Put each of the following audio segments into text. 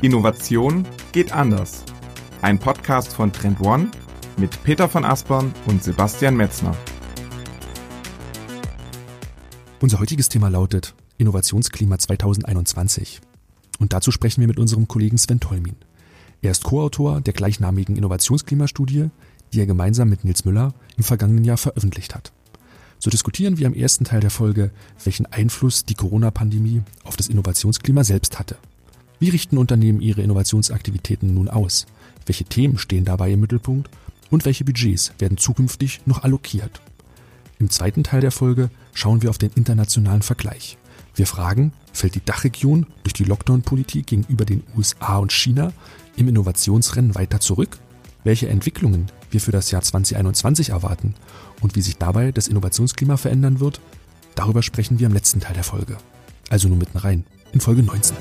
Innovation geht anders. Ein Podcast von Trend One mit Peter von Aspern und Sebastian Metzner. Unser heutiges Thema lautet Innovationsklima 2021. Und dazu sprechen wir mit unserem Kollegen Sven Tolmin. Er ist Co-Autor der gleichnamigen Innovationsklimastudie, die er gemeinsam mit Nils Müller im vergangenen Jahr veröffentlicht hat. So diskutieren wir im ersten Teil der Folge, welchen Einfluss die Corona-Pandemie auf das Innovationsklima selbst hatte. Wie richten Unternehmen ihre Innovationsaktivitäten nun aus? Welche Themen stehen dabei im Mittelpunkt? Und welche Budgets werden zukünftig noch allokiert? Im zweiten Teil der Folge schauen wir auf den internationalen Vergleich. Wir fragen, fällt die Dachregion durch die Lockdown-Politik gegenüber den USA und China im Innovationsrennen weiter zurück? Welche Entwicklungen wir für das Jahr 2021 erwarten und wie sich dabei das Innovationsklima verändern wird, darüber sprechen wir im letzten Teil der Folge. Also nur mitten rein, in Folge 19.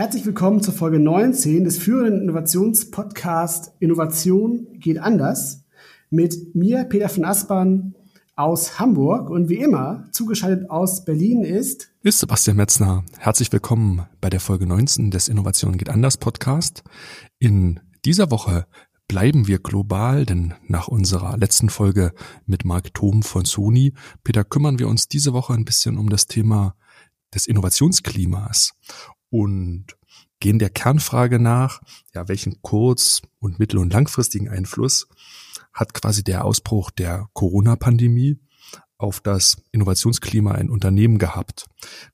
Herzlich willkommen zur Folge 19 des führenden Innovationspodcasts Innovation geht anders mit mir, Peter von Aspern aus Hamburg und wie immer zugeschaltet aus Berlin ist ist Sebastian Metzner. Herzlich willkommen bei der Folge 19 des Innovation geht anders Podcast. In dieser Woche bleiben wir global, denn nach unserer letzten Folge mit Mark Thom von Sony, Peter, kümmern wir uns diese Woche ein bisschen um das Thema des Innovationsklimas und gehen der Kernfrage nach, ja, welchen kurz- und mittel- und langfristigen Einfluss hat quasi der Ausbruch der Corona-Pandemie auf das Innovationsklima in Unternehmen gehabt.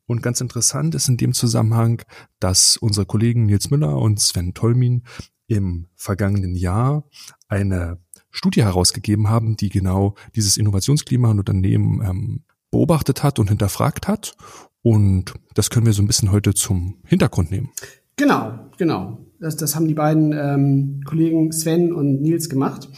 Und ganz interessant ist in dem Zusammenhang, dass unsere Kollegen Nils Müller und Sven Tolmin im vergangenen Jahr eine Studie herausgegeben haben, die genau dieses Innovationsklima in Unternehmen ähm, beobachtet hat und hinterfragt hat. Und das können wir so ein bisschen heute zum Hintergrund nehmen. Genau, genau. Das, das haben die beiden ähm, Kollegen Sven und Nils gemacht.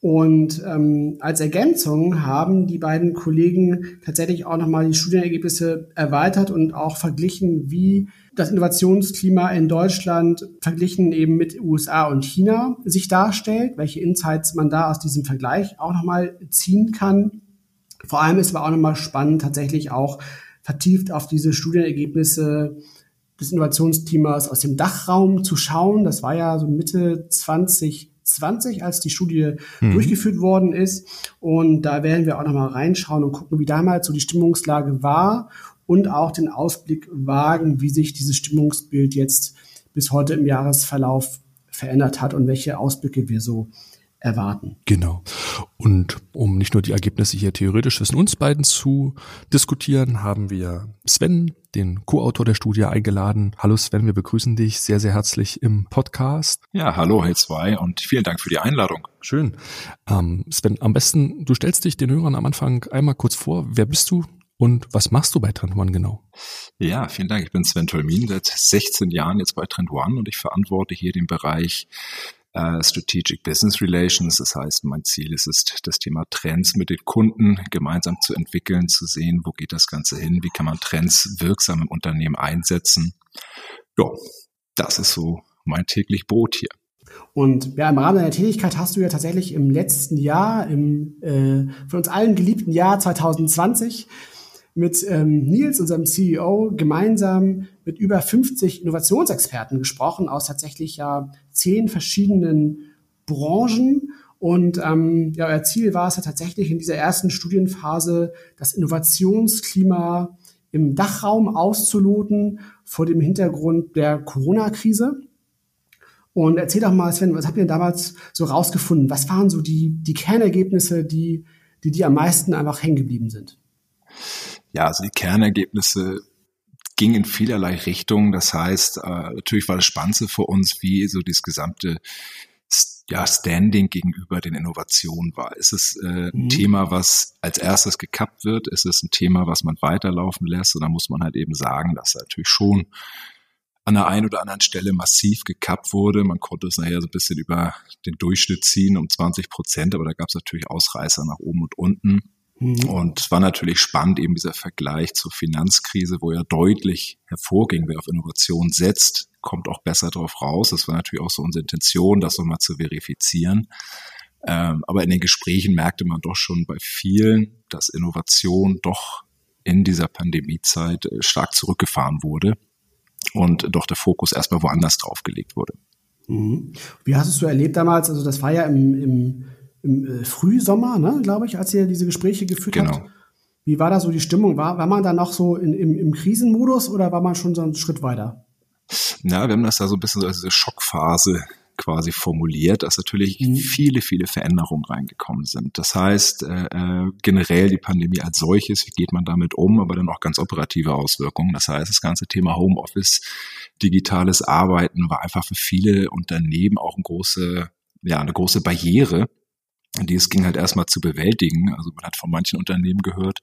Und ähm, als Ergänzung haben die beiden Kollegen tatsächlich auch nochmal die Studienergebnisse erweitert und auch verglichen, wie das Innovationsklima in Deutschland verglichen eben mit USA und China sich darstellt, welche Insights man da aus diesem Vergleich auch nochmal ziehen kann. Vor allem ist aber auch nochmal spannend, tatsächlich auch vertieft auf diese Studienergebnisse des Innovationsklimas aus dem Dachraum zu schauen. Das war ja so Mitte 20 2020, als die Studie mhm. durchgeführt worden ist. Und da werden wir auch nochmal reinschauen und gucken, wie damals so die Stimmungslage war und auch den Ausblick wagen, wie sich dieses Stimmungsbild jetzt bis heute im Jahresverlauf verändert hat und welche Ausblicke wir so erwarten. Genau. Und um nicht nur die Ergebnisse hier theoretisch zwischen uns beiden zu diskutieren, haben wir Sven, den Co-Autor der Studie, eingeladen. Hallo Sven, wir begrüßen dich sehr, sehr herzlich im Podcast. Ja, hallo hey zwei und vielen Dank für die Einladung. Schön. Ähm, Sven, am besten, du stellst dich den Hörern am Anfang einmal kurz vor. Wer bist du? Und was machst du bei Trend One genau? Ja, vielen Dank. Ich bin Sven Tolmin, seit 16 Jahren jetzt bei Trend One und ich verantworte hier den Bereich äh, Strategic Business Relations. Das heißt, mein Ziel ist es, das Thema Trends mit den Kunden gemeinsam zu entwickeln, zu sehen, wo geht das Ganze hin, wie kann man Trends wirksam im Unternehmen einsetzen. Ja, das ist so mein täglich Brot hier. Und ja, im Rahmen deiner Tätigkeit hast du ja tatsächlich im letzten Jahr, im äh, von uns allen geliebten Jahr 2020, mit ähm, Nils, unserem CEO, gemeinsam mit über 50 Innovationsexperten gesprochen aus tatsächlich ja zehn verschiedenen Branchen. Und ähm, ja, euer Ziel war es ja tatsächlich in dieser ersten Studienphase, das Innovationsklima im Dachraum auszuloten vor dem Hintergrund der Corona-Krise. Und erzähl doch mal, Sven, was habt ihr denn damals so rausgefunden? Was waren so die, die Kernergebnisse, die, die dir am meisten einfach hängen geblieben sind? Ja, also die Kernergebnisse gingen in vielerlei Richtungen. Das heißt, äh, natürlich war das Spannendste für uns, wie so das gesamte ja, Standing gegenüber den Innovationen war. Ist es äh, ein mhm. Thema, was als erstes gekappt wird? Ist es ein Thema, was man weiterlaufen lässt? Und da muss man halt eben sagen, dass natürlich schon an der einen oder anderen Stelle massiv gekappt wurde. Man konnte es nachher so ein bisschen über den Durchschnitt ziehen um 20 Prozent, aber da gab es natürlich Ausreißer nach oben und unten. Mhm. Und es war natürlich spannend, eben dieser Vergleich zur Finanzkrise, wo ja deutlich hervorging, wer auf Innovation setzt, kommt auch besser drauf raus. Das war natürlich auch so unsere Intention, das nochmal zu verifizieren. Ähm, aber in den Gesprächen merkte man doch schon bei vielen, dass Innovation doch in dieser Pandemiezeit äh, stark zurückgefahren wurde. und doch der Fokus erstmal woanders drauf gelegt wurde. Mhm. Wie hast du es so erlebt damals? Also das war ja im, im, im äh, Frühsommer, ne, glaube ich, als ihr diese Gespräche geführt genau. habt. Wie war da so die Stimmung? War, war man da noch so in, im, im Krisenmodus oder war man schon so einen Schritt weiter? Na, wir haben das da so ein bisschen so als diese Schockphase quasi formuliert, dass natürlich mhm. viele, viele Veränderungen reingekommen sind. Das heißt, äh, äh, generell die Pandemie als solches, wie geht man damit um, aber dann auch ganz operative Auswirkungen. Das heißt, das ganze Thema Homeoffice, digitales Arbeiten war einfach für viele Unternehmen auch ein große, ja, eine große Barriere, die es ging halt erstmal zu bewältigen. Also man hat von manchen Unternehmen gehört,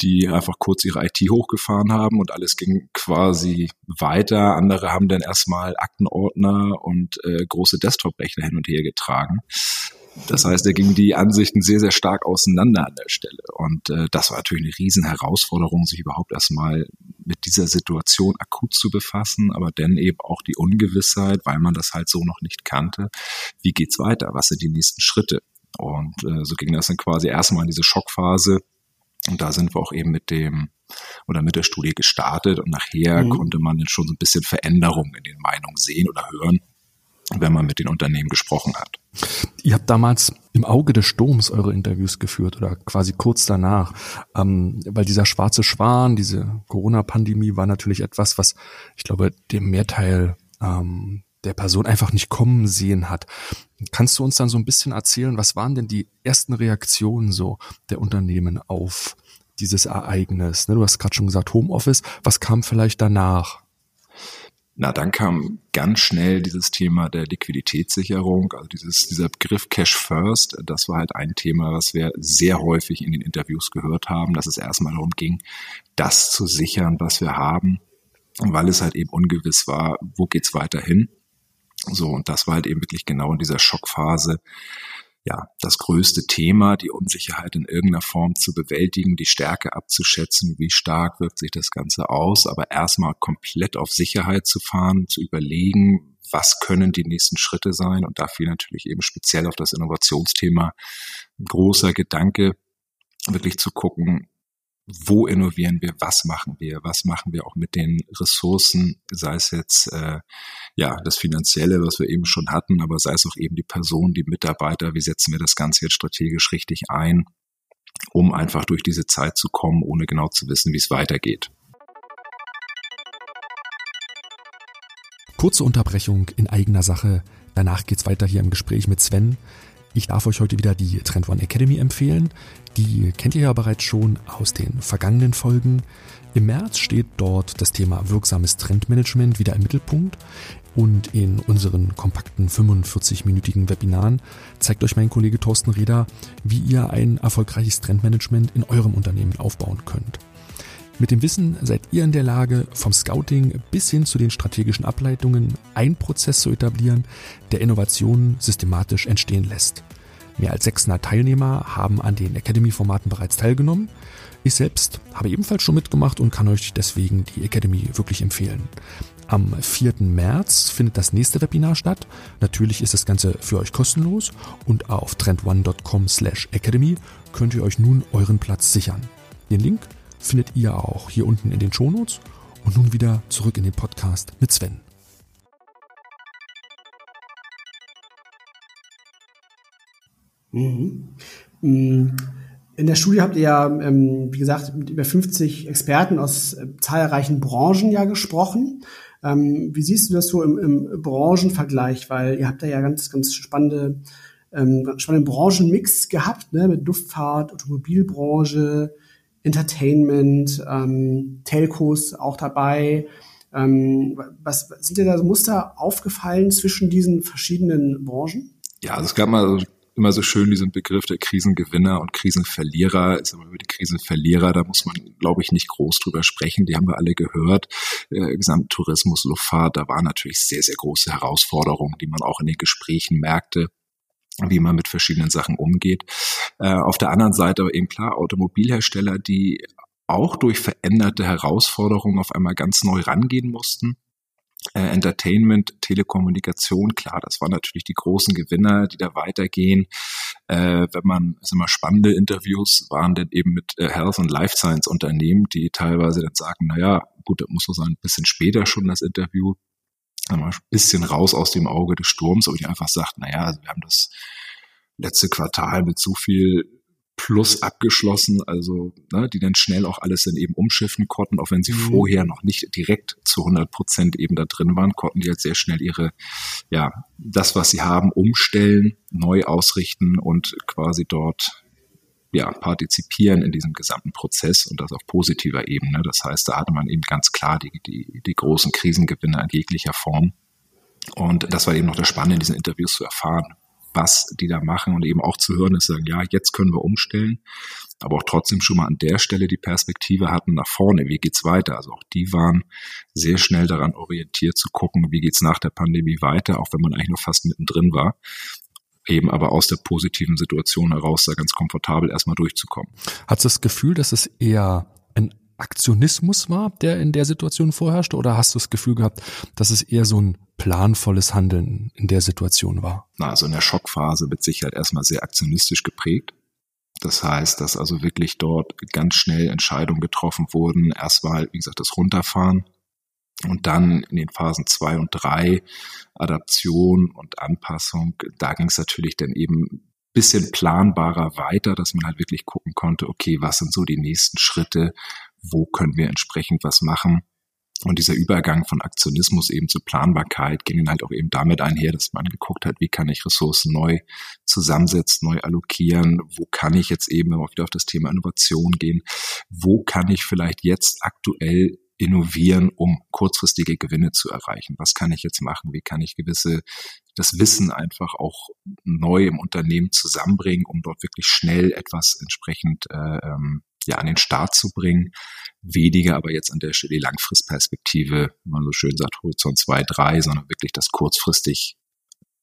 die einfach kurz ihre IT hochgefahren haben und alles ging quasi weiter. Andere haben dann erstmal Aktenordner und äh, große Desktop-Rechner hin und her getragen. Das heißt, da gingen die Ansichten sehr, sehr stark auseinander an der Stelle. Und äh, das war natürlich eine riesen Herausforderung, sich überhaupt erstmal mit dieser Situation akut zu befassen, aber dann eben auch die Ungewissheit, weil man das halt so noch nicht kannte. Wie geht's weiter? Was sind die nächsten Schritte? Und äh, so ging das dann quasi erstmal in diese Schockphase. Und da sind wir auch eben mit dem oder mit der Studie gestartet und nachher mhm. konnte man dann schon so ein bisschen Veränderungen in den Meinungen sehen oder hören, wenn man mit den Unternehmen gesprochen hat. Ihr habt damals im Auge des Sturms eure Interviews geführt oder quasi kurz danach, ähm, weil dieser schwarze Schwan, diese Corona-Pandemie war natürlich etwas, was ich glaube dem Mehrteil ähm, der Person einfach nicht kommen sehen hat. Kannst du uns dann so ein bisschen erzählen, was waren denn die ersten Reaktionen so der Unternehmen auf dieses Ereignis? Ne, du hast gerade schon gesagt Homeoffice. Was kam vielleicht danach? Na, dann kam ganz schnell dieses Thema der Liquiditätssicherung, also dieses, dieser Begriff Cash First. Das war halt ein Thema, was wir sehr häufig in den Interviews gehört haben, dass es erstmal darum ging, das zu sichern, was wir haben, weil es halt eben ungewiss war, wo geht's weiter hin. So, und das war halt eben wirklich genau in dieser Schockphase, ja, das größte Thema, die Unsicherheit in irgendeiner Form zu bewältigen, die Stärke abzuschätzen, wie stark wirkt sich das Ganze aus, aber erstmal komplett auf Sicherheit zu fahren, zu überlegen, was können die nächsten Schritte sein. Und dafür natürlich eben speziell auf das Innovationsthema ein großer Gedanke, wirklich zu gucken, wo innovieren wir, was machen wir, was machen wir auch mit den Ressourcen, sei es jetzt äh, ja das Finanzielle, was wir eben schon hatten, aber sei es auch eben die Person, die Mitarbeiter, wie setzen wir das Ganze jetzt strategisch richtig ein, um einfach durch diese Zeit zu kommen, ohne genau zu wissen, wie es weitergeht. Kurze Unterbrechung in eigener Sache. Danach geht's weiter hier im Gespräch mit Sven. Ich darf euch heute wieder die Trend One Academy empfehlen. Die kennt ihr ja bereits schon aus den vergangenen Folgen. Im März steht dort das Thema wirksames Trendmanagement wieder im Mittelpunkt. Und in unseren kompakten 45-minütigen Webinaren zeigt euch mein Kollege Thorsten Reder, wie ihr ein erfolgreiches Trendmanagement in eurem Unternehmen aufbauen könnt. Mit dem Wissen seid ihr in der Lage, vom Scouting bis hin zu den strategischen Ableitungen einen Prozess zu etablieren, der Innovationen systematisch entstehen lässt. Mehr als 600 Teilnehmer haben an den Academy-Formaten bereits teilgenommen. Ich selbst habe ebenfalls schon mitgemacht und kann euch deswegen die Academy wirklich empfehlen. Am 4. März findet das nächste Webinar statt. Natürlich ist das Ganze für euch kostenlos und auf trendone.com slash academy könnt ihr euch nun euren Platz sichern. Den Link findet ihr auch hier unten in den Shownotes. Und nun wieder zurück in den Podcast mit Sven. Mhm. Mm, in der Studie habt ihr ja, ähm, wie gesagt, mit über 50 Experten aus äh, zahlreichen Branchen ja gesprochen. Ähm, wie siehst du das so im, im Branchenvergleich? Weil ihr habt da ja ganz, ganz spannende, ähm, spannenden Branchenmix gehabt, ne? mit Luftfahrt, Automobilbranche, Entertainment, ähm, Telcos auch dabei. Ähm, was sind dir da Muster aufgefallen zwischen diesen verschiedenen Branchen? Ja, also es gab mal immer so schön diesen Begriff der Krisengewinner und Krisenverlierer. Ist aber über die Krisenverlierer, da muss man, glaube ich, nicht groß drüber sprechen. Die haben wir alle gehört. Äh, Gesamttourismus, Luftfahrt, da waren natürlich sehr, sehr große Herausforderungen, die man auch in den Gesprächen merkte wie man mit verschiedenen Sachen umgeht. Äh, auf der anderen Seite aber eben klar Automobilhersteller, die auch durch veränderte Herausforderungen auf einmal ganz neu rangehen mussten äh, Entertainment, Telekommunikation, klar, das waren natürlich die großen Gewinner, die da weitergehen. Äh, wenn man, es immer spannende Interviews waren dann eben mit äh, Health und Life Science Unternehmen, die teilweise dann sagen, na ja, gut, das muss so sein, ein bisschen später schon das Interview, ein bisschen raus aus dem Auge des Sturms, aber die einfach sagt, na ja, also wir haben das letzte Quartal mit so viel Plus abgeschlossen, also ne, die dann schnell auch alles dann eben umschiffen konnten, auch wenn sie mhm. vorher noch nicht direkt zu 100 Prozent eben da drin waren, konnten die jetzt sehr schnell ihre, ja, das, was sie haben, umstellen, neu ausrichten und quasi dort ja, partizipieren in diesem gesamten Prozess und das auf positiver Ebene. Das heißt, da hatte man eben ganz klar die, die, die großen Krisengewinne in jeglicher Form. Und das war eben noch das Spannende in diesen Interviews zu erfahren, was die da machen und eben auch zu hören, dass sie sagen, ja, jetzt können wir umstellen, aber auch trotzdem schon mal an der Stelle die Perspektive hatten nach vorne, wie geht's weiter? Also auch die waren sehr schnell daran orientiert zu gucken, wie geht's nach der Pandemie weiter, auch wenn man eigentlich noch fast mittendrin war eben aber aus der positiven Situation heraus da ganz komfortabel erstmal durchzukommen. Hat das Gefühl, dass es eher ein Aktionismus war, der in der Situation vorherrschte, oder hast du das Gefühl gehabt, dass es eher so ein planvolles Handeln in der Situation war? Na, also in der Schockphase mit Sicherheit erstmal sehr aktionistisch geprägt. Das heißt, dass also wirklich dort ganz schnell Entscheidungen getroffen wurden. Erstmal, wie gesagt, das Runterfahren und dann in den Phasen zwei und drei Adaption und Anpassung. Da ging es natürlich dann eben bisschen planbarer weiter, dass man halt wirklich gucken konnte, okay, was sind so die nächsten Schritte, wo können wir entsprechend was machen. Und dieser Übergang von Aktionismus eben zur Planbarkeit ging dann halt auch eben damit einher, dass man geguckt hat, wie kann ich Ressourcen neu zusammensetzen, neu allokieren, wo kann ich jetzt eben, wenn wir wieder auf das Thema Innovation gehen, wo kann ich vielleicht jetzt aktuell innovieren, um kurzfristige Gewinne zu erreichen? Was kann ich jetzt machen? Wie kann ich gewisse, das Wissen einfach auch neu im Unternehmen zusammenbringen, um dort wirklich schnell etwas entsprechend äh, ähm, ja, an den Start zu bringen. Weniger aber jetzt an der Stelle die Langfristperspektive, wenn man so schön sagt, Horizont 2, 3, sondern wirklich das kurzfristig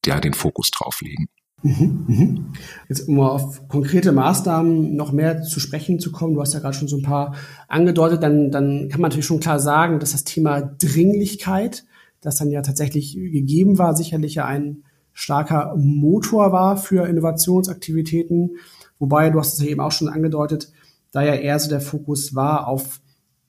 ja, den Fokus drauflegen. Mhm, mhm. Jetzt um auf konkrete Maßnahmen noch mehr zu sprechen zu kommen, du hast ja gerade schon so ein paar angedeutet, dann, dann kann man natürlich schon klar sagen, dass das Thema Dringlichkeit, das dann ja tatsächlich gegeben war, sicherlich ja ein starker Motor war für Innovationsaktivitäten. Wobei, du hast es ja eben auch schon angedeutet, da ja eher so der Fokus war auf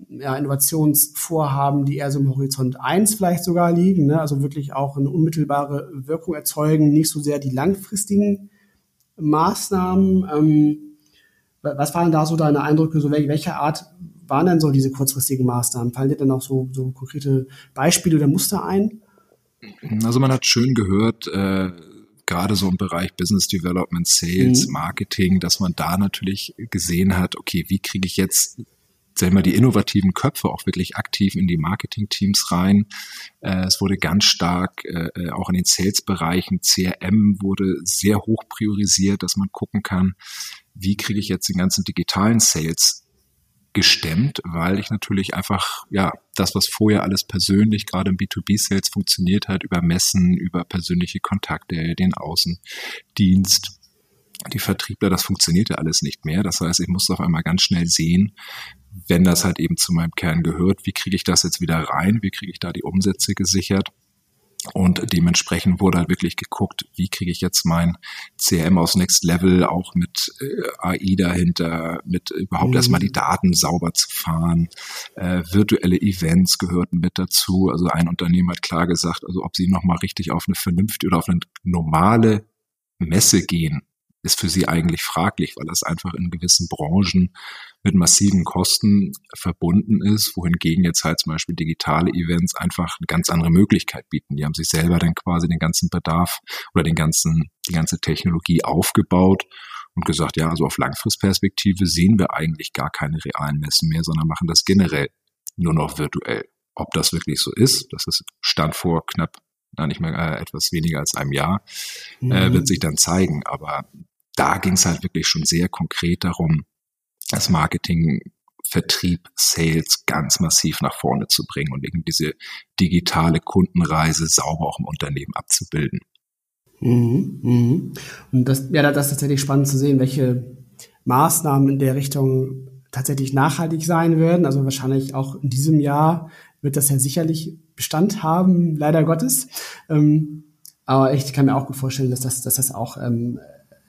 ja, Innovationsvorhaben, die eher so im Horizont 1 vielleicht sogar liegen, ne? also wirklich auch eine unmittelbare Wirkung erzeugen, nicht so sehr die langfristigen Maßnahmen. Ähm, was waren da so deine Eindrücke, so welcher Art waren denn so diese kurzfristigen Maßnahmen? Fallen dir denn auch so, so konkrete Beispiele oder Muster ein? Also man hat schön gehört, äh, gerade so im Bereich Business Development, Sales, mhm. Marketing, dass man da natürlich gesehen hat, okay, wie kriege ich jetzt sag mal, die innovativen Köpfe auch wirklich aktiv in die Marketing-Teams rein. Äh, es wurde ganz stark äh, äh auch in den Sales-Bereichen, CRM wurde sehr hoch priorisiert, dass man gucken kann, wie kriege ich jetzt den ganzen digitalen Sales gestemmt, weil ich natürlich einfach, ja, das, was vorher alles persönlich, gerade im B2B-Sales funktioniert hat, über Messen, über persönliche Kontakte, den Außendienst, die Vertriebler, das funktionierte alles nicht mehr. Das heißt, ich musste auf einmal ganz schnell sehen, wenn das halt eben zu meinem Kern gehört, wie kriege ich das jetzt wieder rein, wie kriege ich da die Umsätze gesichert. Und dementsprechend wurde halt wirklich geguckt, wie kriege ich jetzt mein CRM aus Next Level auch mit äh, AI dahinter, mit überhaupt mhm. erstmal die Daten sauber zu fahren. Äh, virtuelle Events gehörten mit dazu. Also ein Unternehmen hat klar gesagt, also ob sie nochmal richtig auf eine vernünftige oder auf eine normale Messe gehen, ist für sie eigentlich fraglich, weil das einfach in gewissen Branchen mit massiven Kosten verbunden ist, wohingegen jetzt halt zum Beispiel digitale Events einfach eine ganz andere Möglichkeit bieten. Die haben sich selber dann quasi den ganzen Bedarf oder den ganzen, die ganze Technologie aufgebaut und gesagt, ja, also auf Langfristperspektive sehen wir eigentlich gar keine realen Messen mehr, sondern machen das generell nur noch virtuell. Ob das wirklich so ist, das ist Stand vor knapp na, nicht mehr äh, etwas weniger als einem Jahr, äh, wird mhm. sich dann zeigen. Aber da ging es halt wirklich schon sehr konkret darum, das Marketing, Vertrieb, Sales ganz massiv nach vorne zu bringen und eben diese digitale Kundenreise sauber auch im Unternehmen abzubilden. Mhm, mhm. Und das, ja, das ist tatsächlich spannend zu sehen, welche Maßnahmen in der Richtung tatsächlich nachhaltig sein werden. Also wahrscheinlich auch in diesem Jahr wird das ja sicherlich Bestand haben, leider Gottes. Ähm, aber ich kann mir auch gut vorstellen, dass das, dass das auch ähm,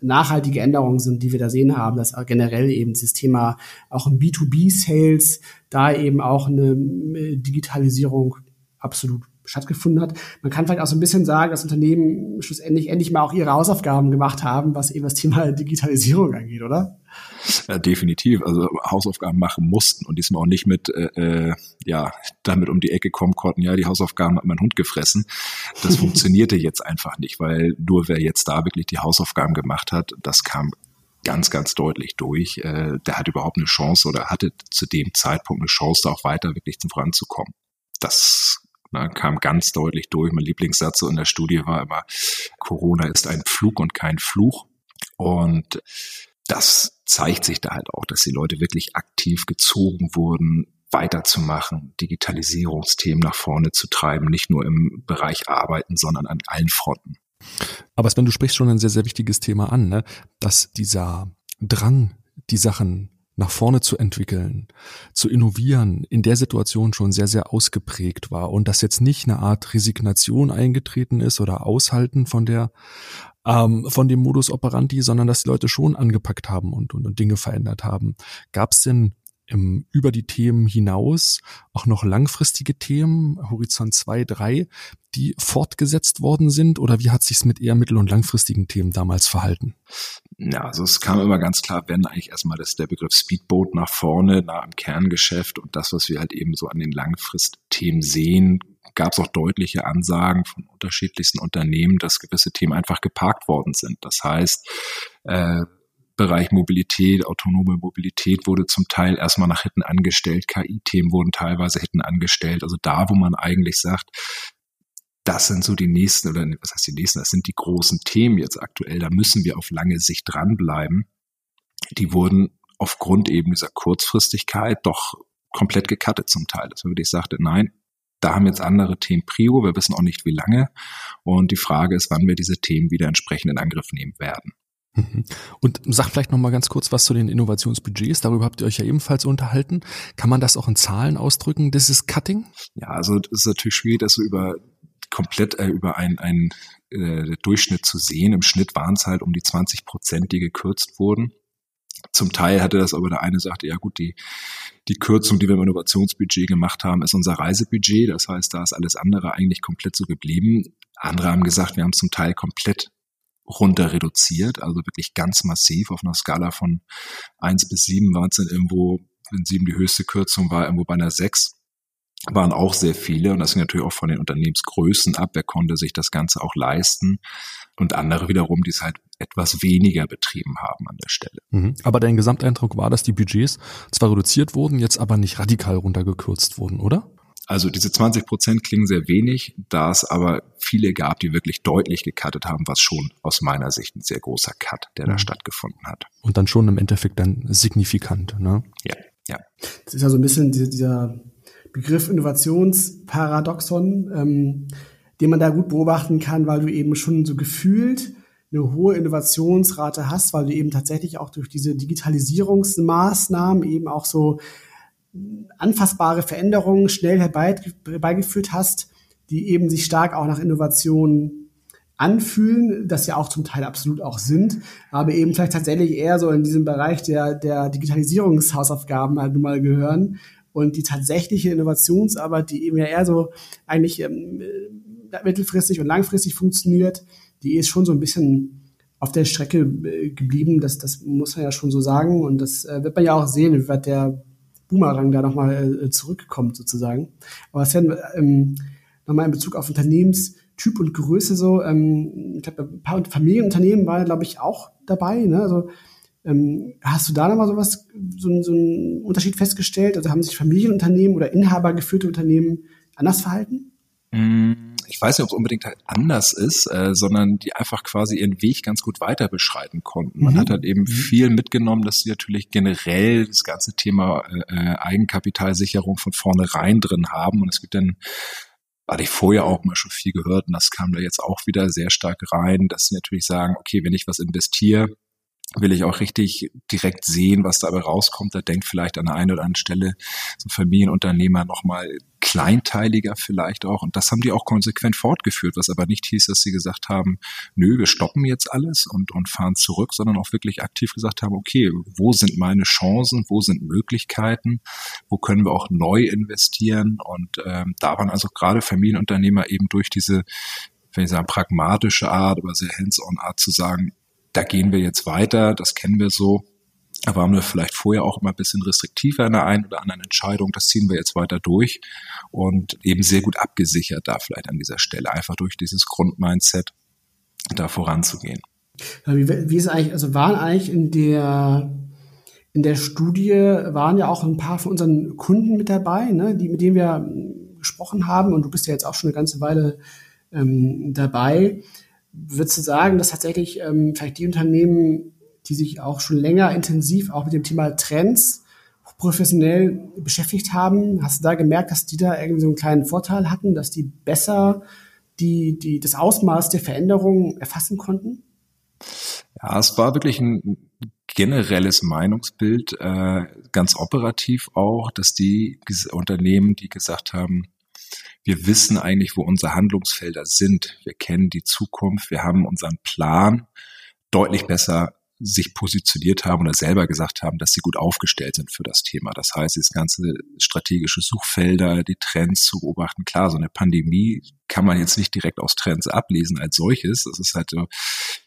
nachhaltige Änderungen sind, die wir da sehen haben, dass generell eben das Thema auch im B2B-Sales da eben auch eine äh, Digitalisierung absolut stattgefunden hat. Man kann vielleicht auch so ein bisschen sagen, dass Unternehmen schlussendlich endlich mal auch ihre Hausaufgaben gemacht haben, was eben das Thema Digitalisierung angeht, oder? Ja, definitiv. Also Hausaufgaben machen mussten und diesmal auch nicht mit, äh, äh, ja, damit um die Ecke kommen konnten, ja, die Hausaufgaben hat mein Hund gefressen. Das funktionierte jetzt einfach nicht, weil nur wer jetzt da wirklich die Hausaufgaben gemacht hat, das kam ganz, ganz deutlich durch. Äh, der hat überhaupt eine Chance oder hatte zu dem Zeitpunkt eine Chance, da auch weiter wirklich zum voranzukommen. Das na, kam ganz deutlich durch. Mein Lieblingssatz so in der Studie war immer, Corona ist ein Pflug und kein Fluch. Und das zeigt sich da halt auch, dass die Leute wirklich aktiv gezogen wurden, weiterzumachen, Digitalisierungsthemen nach vorne zu treiben, nicht nur im Bereich Arbeiten, sondern an allen Fronten. Aber Sven, du sprichst schon ein sehr, sehr wichtiges Thema an, ne? dass dieser Drang, die Sachen nach vorne zu entwickeln, zu innovieren, in der Situation schon sehr, sehr ausgeprägt war und dass jetzt nicht eine Art Resignation eingetreten ist oder Aushalten von der ähm, von dem Modus operandi, sondern dass die Leute schon angepackt haben und, und, und Dinge verändert haben. Gab es denn im, über die Themen hinaus auch noch langfristige Themen, Horizont 2, 3, die fortgesetzt worden sind? Oder wie hat sich's mit eher mittel- und langfristigen Themen damals verhalten? Ja, also es kam immer ganz klar, wenn eigentlich erstmal das, der Begriff Speedboat nach vorne, nah am Kerngeschäft und das, was wir halt eben so an den Langfristthemen sehen, gab es auch deutliche Ansagen von unterschiedlichsten Unternehmen, dass gewisse Themen einfach geparkt worden sind. Das heißt, äh, Bereich Mobilität, autonome Mobilität wurde zum Teil erstmal nach hinten angestellt, KI-Themen wurden teilweise hinten angestellt. Also da, wo man eigentlich sagt, das sind so die nächsten, oder was heißt die nächsten, das sind die großen Themen jetzt aktuell, da müssen wir auf lange Sicht dranbleiben. Die wurden aufgrund eben dieser Kurzfristigkeit doch komplett gecuttet zum Teil. Dass man wirklich sagte, nein, da haben jetzt andere Themen Prio, wir wissen auch nicht wie lange. Und die Frage ist, wann wir diese Themen wieder entsprechend in Angriff nehmen werden. Mhm. Und sag vielleicht noch mal ganz kurz was zu den Innovationsbudgets. Darüber habt ihr euch ja ebenfalls unterhalten. Kann man das auch in Zahlen ausdrücken, Das ist Cutting? Ja, also das ist natürlich schwierig, das so über komplett äh, über ein, ein äh, Durchschnitt zu sehen. Im Schnitt waren es halt um die 20 Prozent, die gekürzt wurden. Zum Teil hatte das aber der eine sagte, ja gut, die, die Kürzung, die wir im Innovationsbudget gemacht haben, ist unser Reisebudget. Das heißt, da ist alles andere eigentlich komplett so geblieben. Andere haben gesagt, wir haben zum Teil komplett runter reduziert, also wirklich ganz massiv auf einer Skala von eins bis sieben waren es dann irgendwo, wenn sieben die höchste Kürzung war, irgendwo bei einer sechs waren auch sehr viele und das hing natürlich auch von den Unternehmensgrößen ab, wer konnte sich das Ganze auch leisten und andere wiederum, die es halt etwas weniger betrieben haben an der Stelle. Mhm. Aber dein Gesamteindruck war, dass die Budgets zwar reduziert wurden, jetzt aber nicht radikal runtergekürzt wurden, oder? Also diese 20 Prozent klingen sehr wenig, da es aber viele gab, die wirklich deutlich gecuttet haben, was schon aus meiner Sicht ein sehr großer Cut, der mhm. da stattgefunden hat. Und dann schon im Endeffekt dann signifikant, ne? Ja, ja. Das ist ja so ein bisschen dieser Begriff Innovationsparadoxon, ähm, den man da gut beobachten kann, weil du eben schon so gefühlt eine hohe Innovationsrate hast, weil du eben tatsächlich auch durch diese Digitalisierungsmaßnahmen eben auch so anfassbare Veränderungen schnell herbeigeführt hast, die eben sich stark auch nach Innovationen anfühlen, das ja auch zum Teil absolut auch sind, aber eben vielleicht tatsächlich eher so in diesem Bereich der, der Digitalisierungshausaufgaben halt nun mal gehören und die tatsächliche Innovationsarbeit, die eben ja eher so eigentlich ähm, mittelfristig und langfristig funktioniert, die ist schon so ein bisschen auf der Strecke äh, geblieben, das, das muss man ja schon so sagen und das äh, wird man ja auch sehen, wie weit der Boomerang da nochmal äh, zurückkommt sozusagen. Aber ja ähm, nochmal in Bezug auf Unternehmenstyp und Größe so, ähm, ich glaube, ein paar Familienunternehmen waren, glaube ich, auch dabei. Ne? Also ähm, hast du da nochmal so was, so, so einen Unterschied festgestellt? Also haben sich Familienunternehmen oder inhabergeführte Unternehmen anders verhalten? Mm ich weiß nicht, ob es unbedingt halt anders ist, äh, sondern die einfach quasi ihren Weg ganz gut weiter beschreiten konnten. Man mhm. hat halt eben mhm. viel mitgenommen, dass sie natürlich generell das ganze Thema äh, äh, Eigenkapitalsicherung von vornherein drin haben. Und es gibt dann hatte ich vorher auch mal schon viel gehört und das kam da jetzt auch wieder sehr stark rein, dass sie natürlich sagen, okay, wenn ich was investiere, will ich auch richtig direkt sehen, was dabei rauskommt. Da denkt vielleicht an der einen oder anderen Stelle so ein Familienunternehmer nochmal kleinteiliger vielleicht auch. Und das haben die auch konsequent fortgeführt, was aber nicht hieß, dass sie gesagt haben, nö, wir stoppen jetzt alles und, und fahren zurück, sondern auch wirklich aktiv gesagt haben, okay, wo sind meine Chancen, wo sind Möglichkeiten, wo können wir auch neu investieren? Und ähm, da waren also gerade Familienunternehmer eben durch diese wenn ich sagen, pragmatische Art, aber sehr hands-on Art zu sagen, da gehen wir jetzt weiter, das kennen wir so. Da waren wir vielleicht vorher auch immer ein bisschen restriktiver in der einen oder anderen Entscheidung. Das ziehen wir jetzt weiter durch und eben sehr gut abgesichert da vielleicht an dieser Stelle, einfach durch dieses Grundmindset da voranzugehen. Wie, wie ist eigentlich, also waren eigentlich in der in der Studie waren ja auch ein paar von unseren Kunden mit dabei, ne, die, mit denen wir gesprochen haben. Und du bist ja jetzt auch schon eine ganze Weile ähm, dabei. Würdest du sagen, dass tatsächlich ähm, vielleicht die Unternehmen, die sich auch schon länger intensiv auch mit dem Thema Trends professionell beschäftigt haben, hast du da gemerkt, dass die da irgendwie so einen kleinen Vorteil hatten, dass die besser die, die, das Ausmaß der Veränderungen erfassen konnten? Ja, es war wirklich ein generelles Meinungsbild, äh, ganz operativ auch, dass die Unternehmen, die gesagt haben, wir wissen eigentlich, wo unsere Handlungsfelder sind. Wir kennen die Zukunft. Wir haben unseren Plan deutlich besser sich positioniert haben oder selber gesagt haben, dass sie gut aufgestellt sind für das Thema. Das heißt, das ganze strategische Suchfelder, die Trends zu beobachten. Klar, so eine Pandemie kann man jetzt nicht direkt aus Trends ablesen als solches. Das ist halt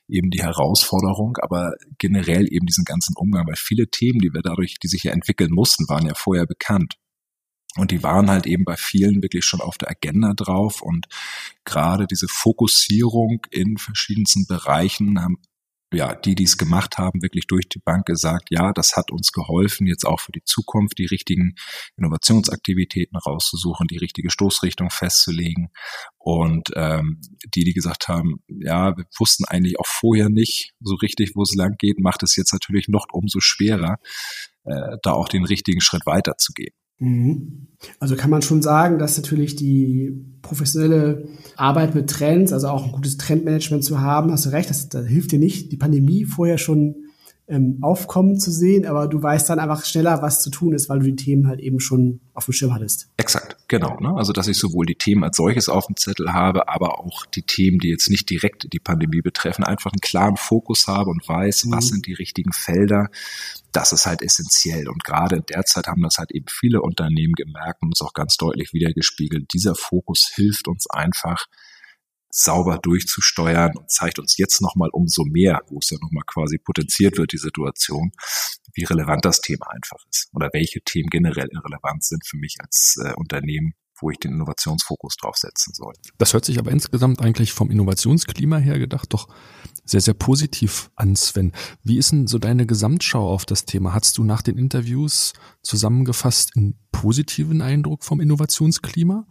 eben die Herausforderung, aber generell eben diesen ganzen Umgang, weil viele Themen, die wir dadurch, die sich ja entwickeln mussten, waren ja vorher bekannt. Und die waren halt eben bei vielen wirklich schon auf der Agenda drauf. Und gerade diese Fokussierung in verschiedensten Bereichen haben ja, die, die es gemacht haben, wirklich durch die Bank gesagt, ja, das hat uns geholfen, jetzt auch für die Zukunft die richtigen Innovationsaktivitäten rauszusuchen, die richtige Stoßrichtung festzulegen. Und ähm, die, die gesagt haben, ja, wir wussten eigentlich auch vorher nicht so richtig, wo es lang geht, macht es jetzt natürlich noch umso schwerer, äh, da auch den richtigen Schritt weiterzugehen. Mhm. Also kann man schon sagen, dass natürlich die professionelle Arbeit mit Trends, also auch ein gutes Trendmanagement zu haben, hast du recht, das, das hilft dir nicht, die Pandemie vorher schon ähm, aufkommen zu sehen, aber du weißt dann einfach schneller, was zu tun ist, weil du die Themen halt eben schon auf dem Schirm hattest. Exakt, genau. Ne? Also dass ich sowohl die Themen als solches auf dem Zettel habe, aber auch die Themen, die jetzt nicht direkt die Pandemie betreffen, einfach einen klaren Fokus habe und weiß, mhm. was sind die richtigen Felder. Das ist halt essentiell. Und gerade in der Zeit haben das halt eben viele Unternehmen gemerkt und uns auch ganz deutlich wiedergespiegelt. Dieser Fokus hilft uns einfach, sauber durchzusteuern und zeigt uns jetzt nochmal umso mehr, wo es ja nochmal quasi potenziert wird, die Situation, wie relevant das Thema einfach ist oder welche Themen generell relevant sind für mich als äh, Unternehmen, wo ich den Innovationsfokus drauf setzen soll. Das hört sich aber insgesamt eigentlich vom Innovationsklima her gedacht doch sehr, sehr positiv an, Sven. Wie ist denn so deine Gesamtschau auf das Thema? Hast du nach den Interviews zusammengefasst einen positiven Eindruck vom Innovationsklima?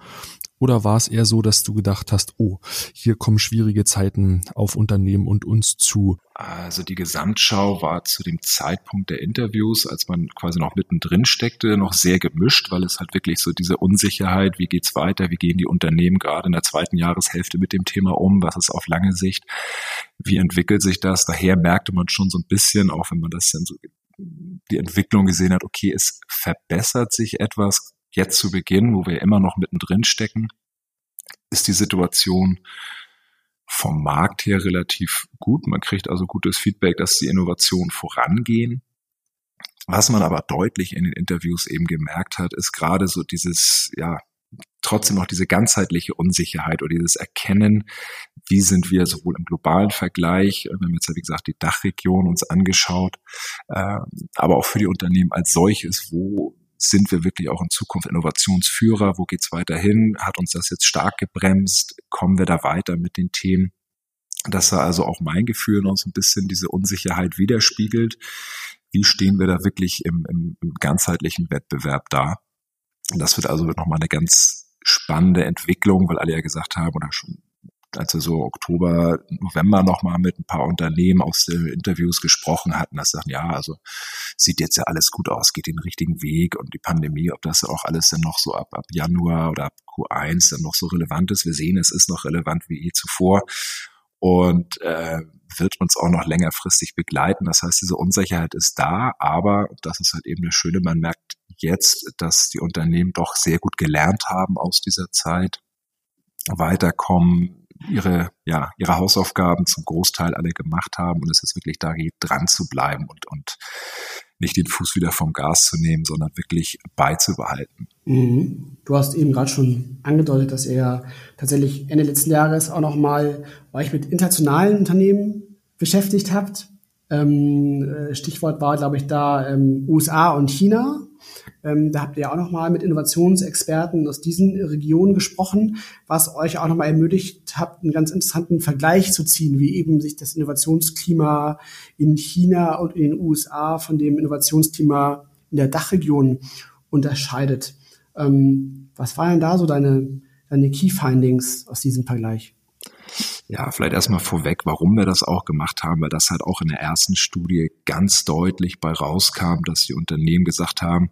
Oder war es eher so, dass du gedacht hast, oh, hier kommen schwierige Zeiten auf Unternehmen und uns zu? Also die Gesamtschau war zu dem Zeitpunkt der Interviews, als man quasi noch mittendrin steckte, noch sehr gemischt, weil es halt wirklich so diese Unsicherheit, wie geht's weiter, wie gehen die Unternehmen gerade in der zweiten Jahreshälfte mit dem Thema um, was ist auf lange Sicht, wie entwickelt sich das? Daher merkte man schon so ein bisschen, auch wenn man das dann so die Entwicklung gesehen hat, okay, es verbessert sich etwas, jetzt zu Beginn, wo wir immer noch mittendrin stecken, ist die Situation vom Markt her relativ gut. Man kriegt also gutes Feedback, dass die Innovationen vorangehen. Was man aber deutlich in den Interviews eben gemerkt hat, ist gerade so dieses, ja, trotzdem noch diese ganzheitliche Unsicherheit oder dieses Erkennen, wie sind wir sowohl im globalen Vergleich, wir haben jetzt ja wie gesagt die Dachregion uns angeschaut, äh, aber auch für die Unternehmen als solches, wo sind wir wirklich auch in Zukunft Innovationsführer? Wo geht's weiter hin? Hat uns das jetzt stark gebremst? Kommen wir da weiter mit den Themen? Das war also auch mein Gefühl noch so ein bisschen diese Unsicherheit widerspiegelt. Wie stehen wir da wirklich im, im, im ganzheitlichen Wettbewerb da? Das wird also nochmal eine ganz spannende Entwicklung, weil alle ja gesagt haben oder schon als wir so Oktober, November nochmal mit ein paar Unternehmen aus den Interviews gesprochen hatten, das sagen, ja, also sieht jetzt ja alles gut aus, geht den richtigen Weg und die Pandemie, ob das auch alles dann noch so ab, ab Januar oder ab Q1 dann noch so relevant ist. Wir sehen, es ist noch relevant wie je zuvor. und äh, wird uns auch noch längerfristig begleiten. Das heißt, diese Unsicherheit ist da, aber das ist halt eben das Schöne, man merkt jetzt, dass die Unternehmen doch sehr gut gelernt haben aus dieser Zeit, weiterkommen, ihre, ja, ihre Hausaufgaben zum Großteil alle gemacht haben und es ist wirklich da geht, dran zu bleiben und, und nicht den Fuß wieder vom Gas zu nehmen, sondern wirklich beizubehalten. Mhm. Du hast eben gerade schon angedeutet, dass ihr tatsächlich Ende letzten Jahres auch nochmal euch mit internationalen Unternehmen beschäftigt habt. Ähm, äh, Stichwort war, glaube ich, da ähm, USA und China. Ähm, da habt ihr auch nochmal mit Innovationsexperten aus diesen Regionen gesprochen, was euch auch nochmal ermöglicht hat, einen ganz interessanten Vergleich zu ziehen, wie eben sich das Innovationsklima in China und in den USA von dem Innovationsklima in der Dachregion unterscheidet. Ähm, was waren denn da so deine, deine Key Findings aus diesem Vergleich? Ja, vielleicht erstmal vorweg, warum wir das auch gemacht haben, weil das halt auch in der ersten Studie ganz deutlich bei rauskam, dass die Unternehmen gesagt haben,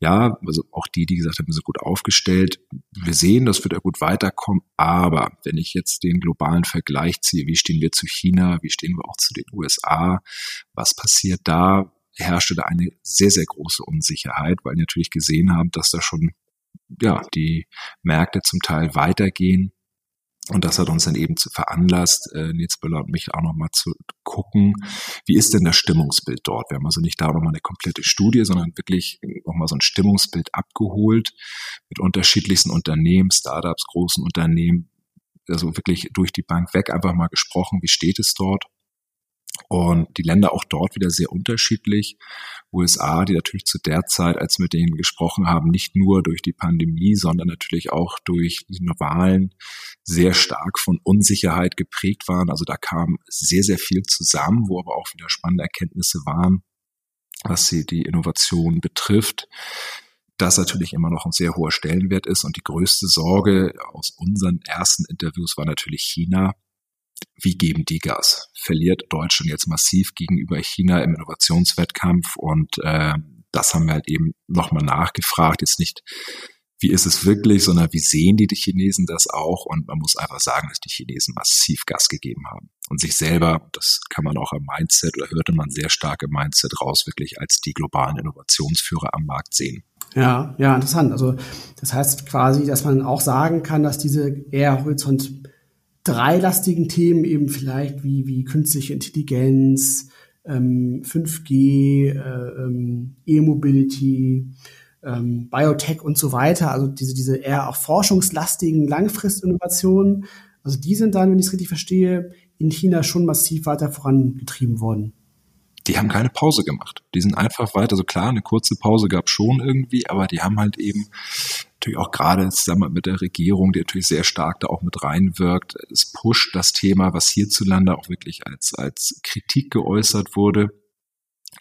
ja, also auch die, die gesagt haben, wir sind gut aufgestellt, wir sehen, das wird ja gut weiterkommen, aber wenn ich jetzt den globalen Vergleich ziehe, wie stehen wir zu China, wie stehen wir auch zu den USA, was passiert da, herrschte da eine sehr, sehr große Unsicherheit, weil wir natürlich gesehen haben, dass da schon ja, die Märkte zum Teil weitergehen und das hat uns dann eben zu veranlasst, äh, Nils Böller und mich auch nochmal zu gucken, wie ist denn das Stimmungsbild dort? Wir haben also nicht da nochmal eine komplette Studie, sondern wirklich nochmal so ein Stimmungsbild abgeholt mit unterschiedlichsten Unternehmen, Startups, großen Unternehmen, also wirklich durch die Bank weg einfach mal gesprochen, wie steht es dort? Und die Länder auch dort wieder sehr unterschiedlich. USA, die natürlich zu der Zeit, als wir mit denen gesprochen haben, nicht nur durch die Pandemie, sondern natürlich auch durch die Wahlen sehr stark von Unsicherheit geprägt waren. Also da kam sehr, sehr viel zusammen, wo aber auch wieder spannende Erkenntnisse waren, was sie die Innovation betrifft das natürlich immer noch ein sehr hoher Stellenwert ist. Und die größte Sorge aus unseren ersten Interviews war natürlich China wie geben die Gas? Verliert Deutschland jetzt massiv gegenüber China im Innovationswettkampf und äh, das haben wir halt eben nochmal nachgefragt. Jetzt nicht, wie ist es wirklich, sondern wie sehen die, die Chinesen das auch? Und man muss einfach sagen, dass die Chinesen massiv Gas gegeben haben und sich selber, das kann man auch am Mindset oder hörte man sehr stark im Mindset raus, wirklich als die globalen Innovationsführer am Markt sehen. Ja, ja, interessant. Also das heißt quasi, dass man auch sagen kann, dass diese eher Horizont dreilastigen Themen eben vielleicht wie, wie künstliche Intelligenz, ähm, 5G, äh, ähm, E-Mobility, ähm, Biotech und so weiter, also diese, diese eher auch forschungslastigen Langfristinnovationen, also die sind dann, wenn ich es richtig verstehe, in China schon massiv weiter vorangetrieben worden die haben keine Pause gemacht. Die sind einfach weiter. So klar, eine kurze Pause gab schon irgendwie, aber die haben halt eben natürlich auch gerade zusammen mit der Regierung, die natürlich sehr stark da auch mit reinwirkt. Es pusht das Thema, was hierzulande auch wirklich als, als Kritik geäußert wurde,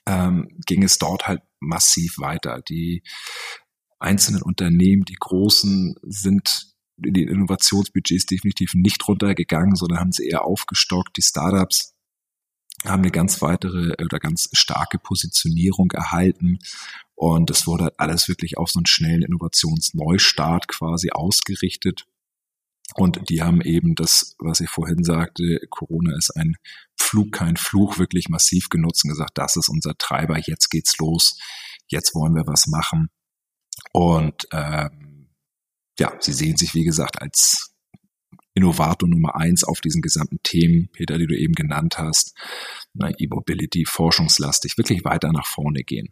ähm, ging es dort halt massiv weiter. Die einzelnen Unternehmen, die großen, sind in den Innovationsbudgets definitiv nicht runtergegangen, sondern haben sie eher aufgestockt. Die Startups haben eine ganz weitere oder ganz starke Positionierung erhalten. Und es wurde halt alles wirklich auf so einen schnellen Innovationsneustart quasi ausgerichtet. Und die haben eben das, was ich vorhin sagte, Corona ist ein Flug, kein Fluch, wirklich massiv genutzt und gesagt, das ist unser Treiber, jetzt geht's los, jetzt wollen wir was machen. Und ähm, ja, sie sehen sich, wie gesagt, als Innovator Nummer eins auf diesen gesamten Themen, Peter, die du eben genannt hast, E-Mobility, forschungslastig, wirklich weiter nach vorne gehen.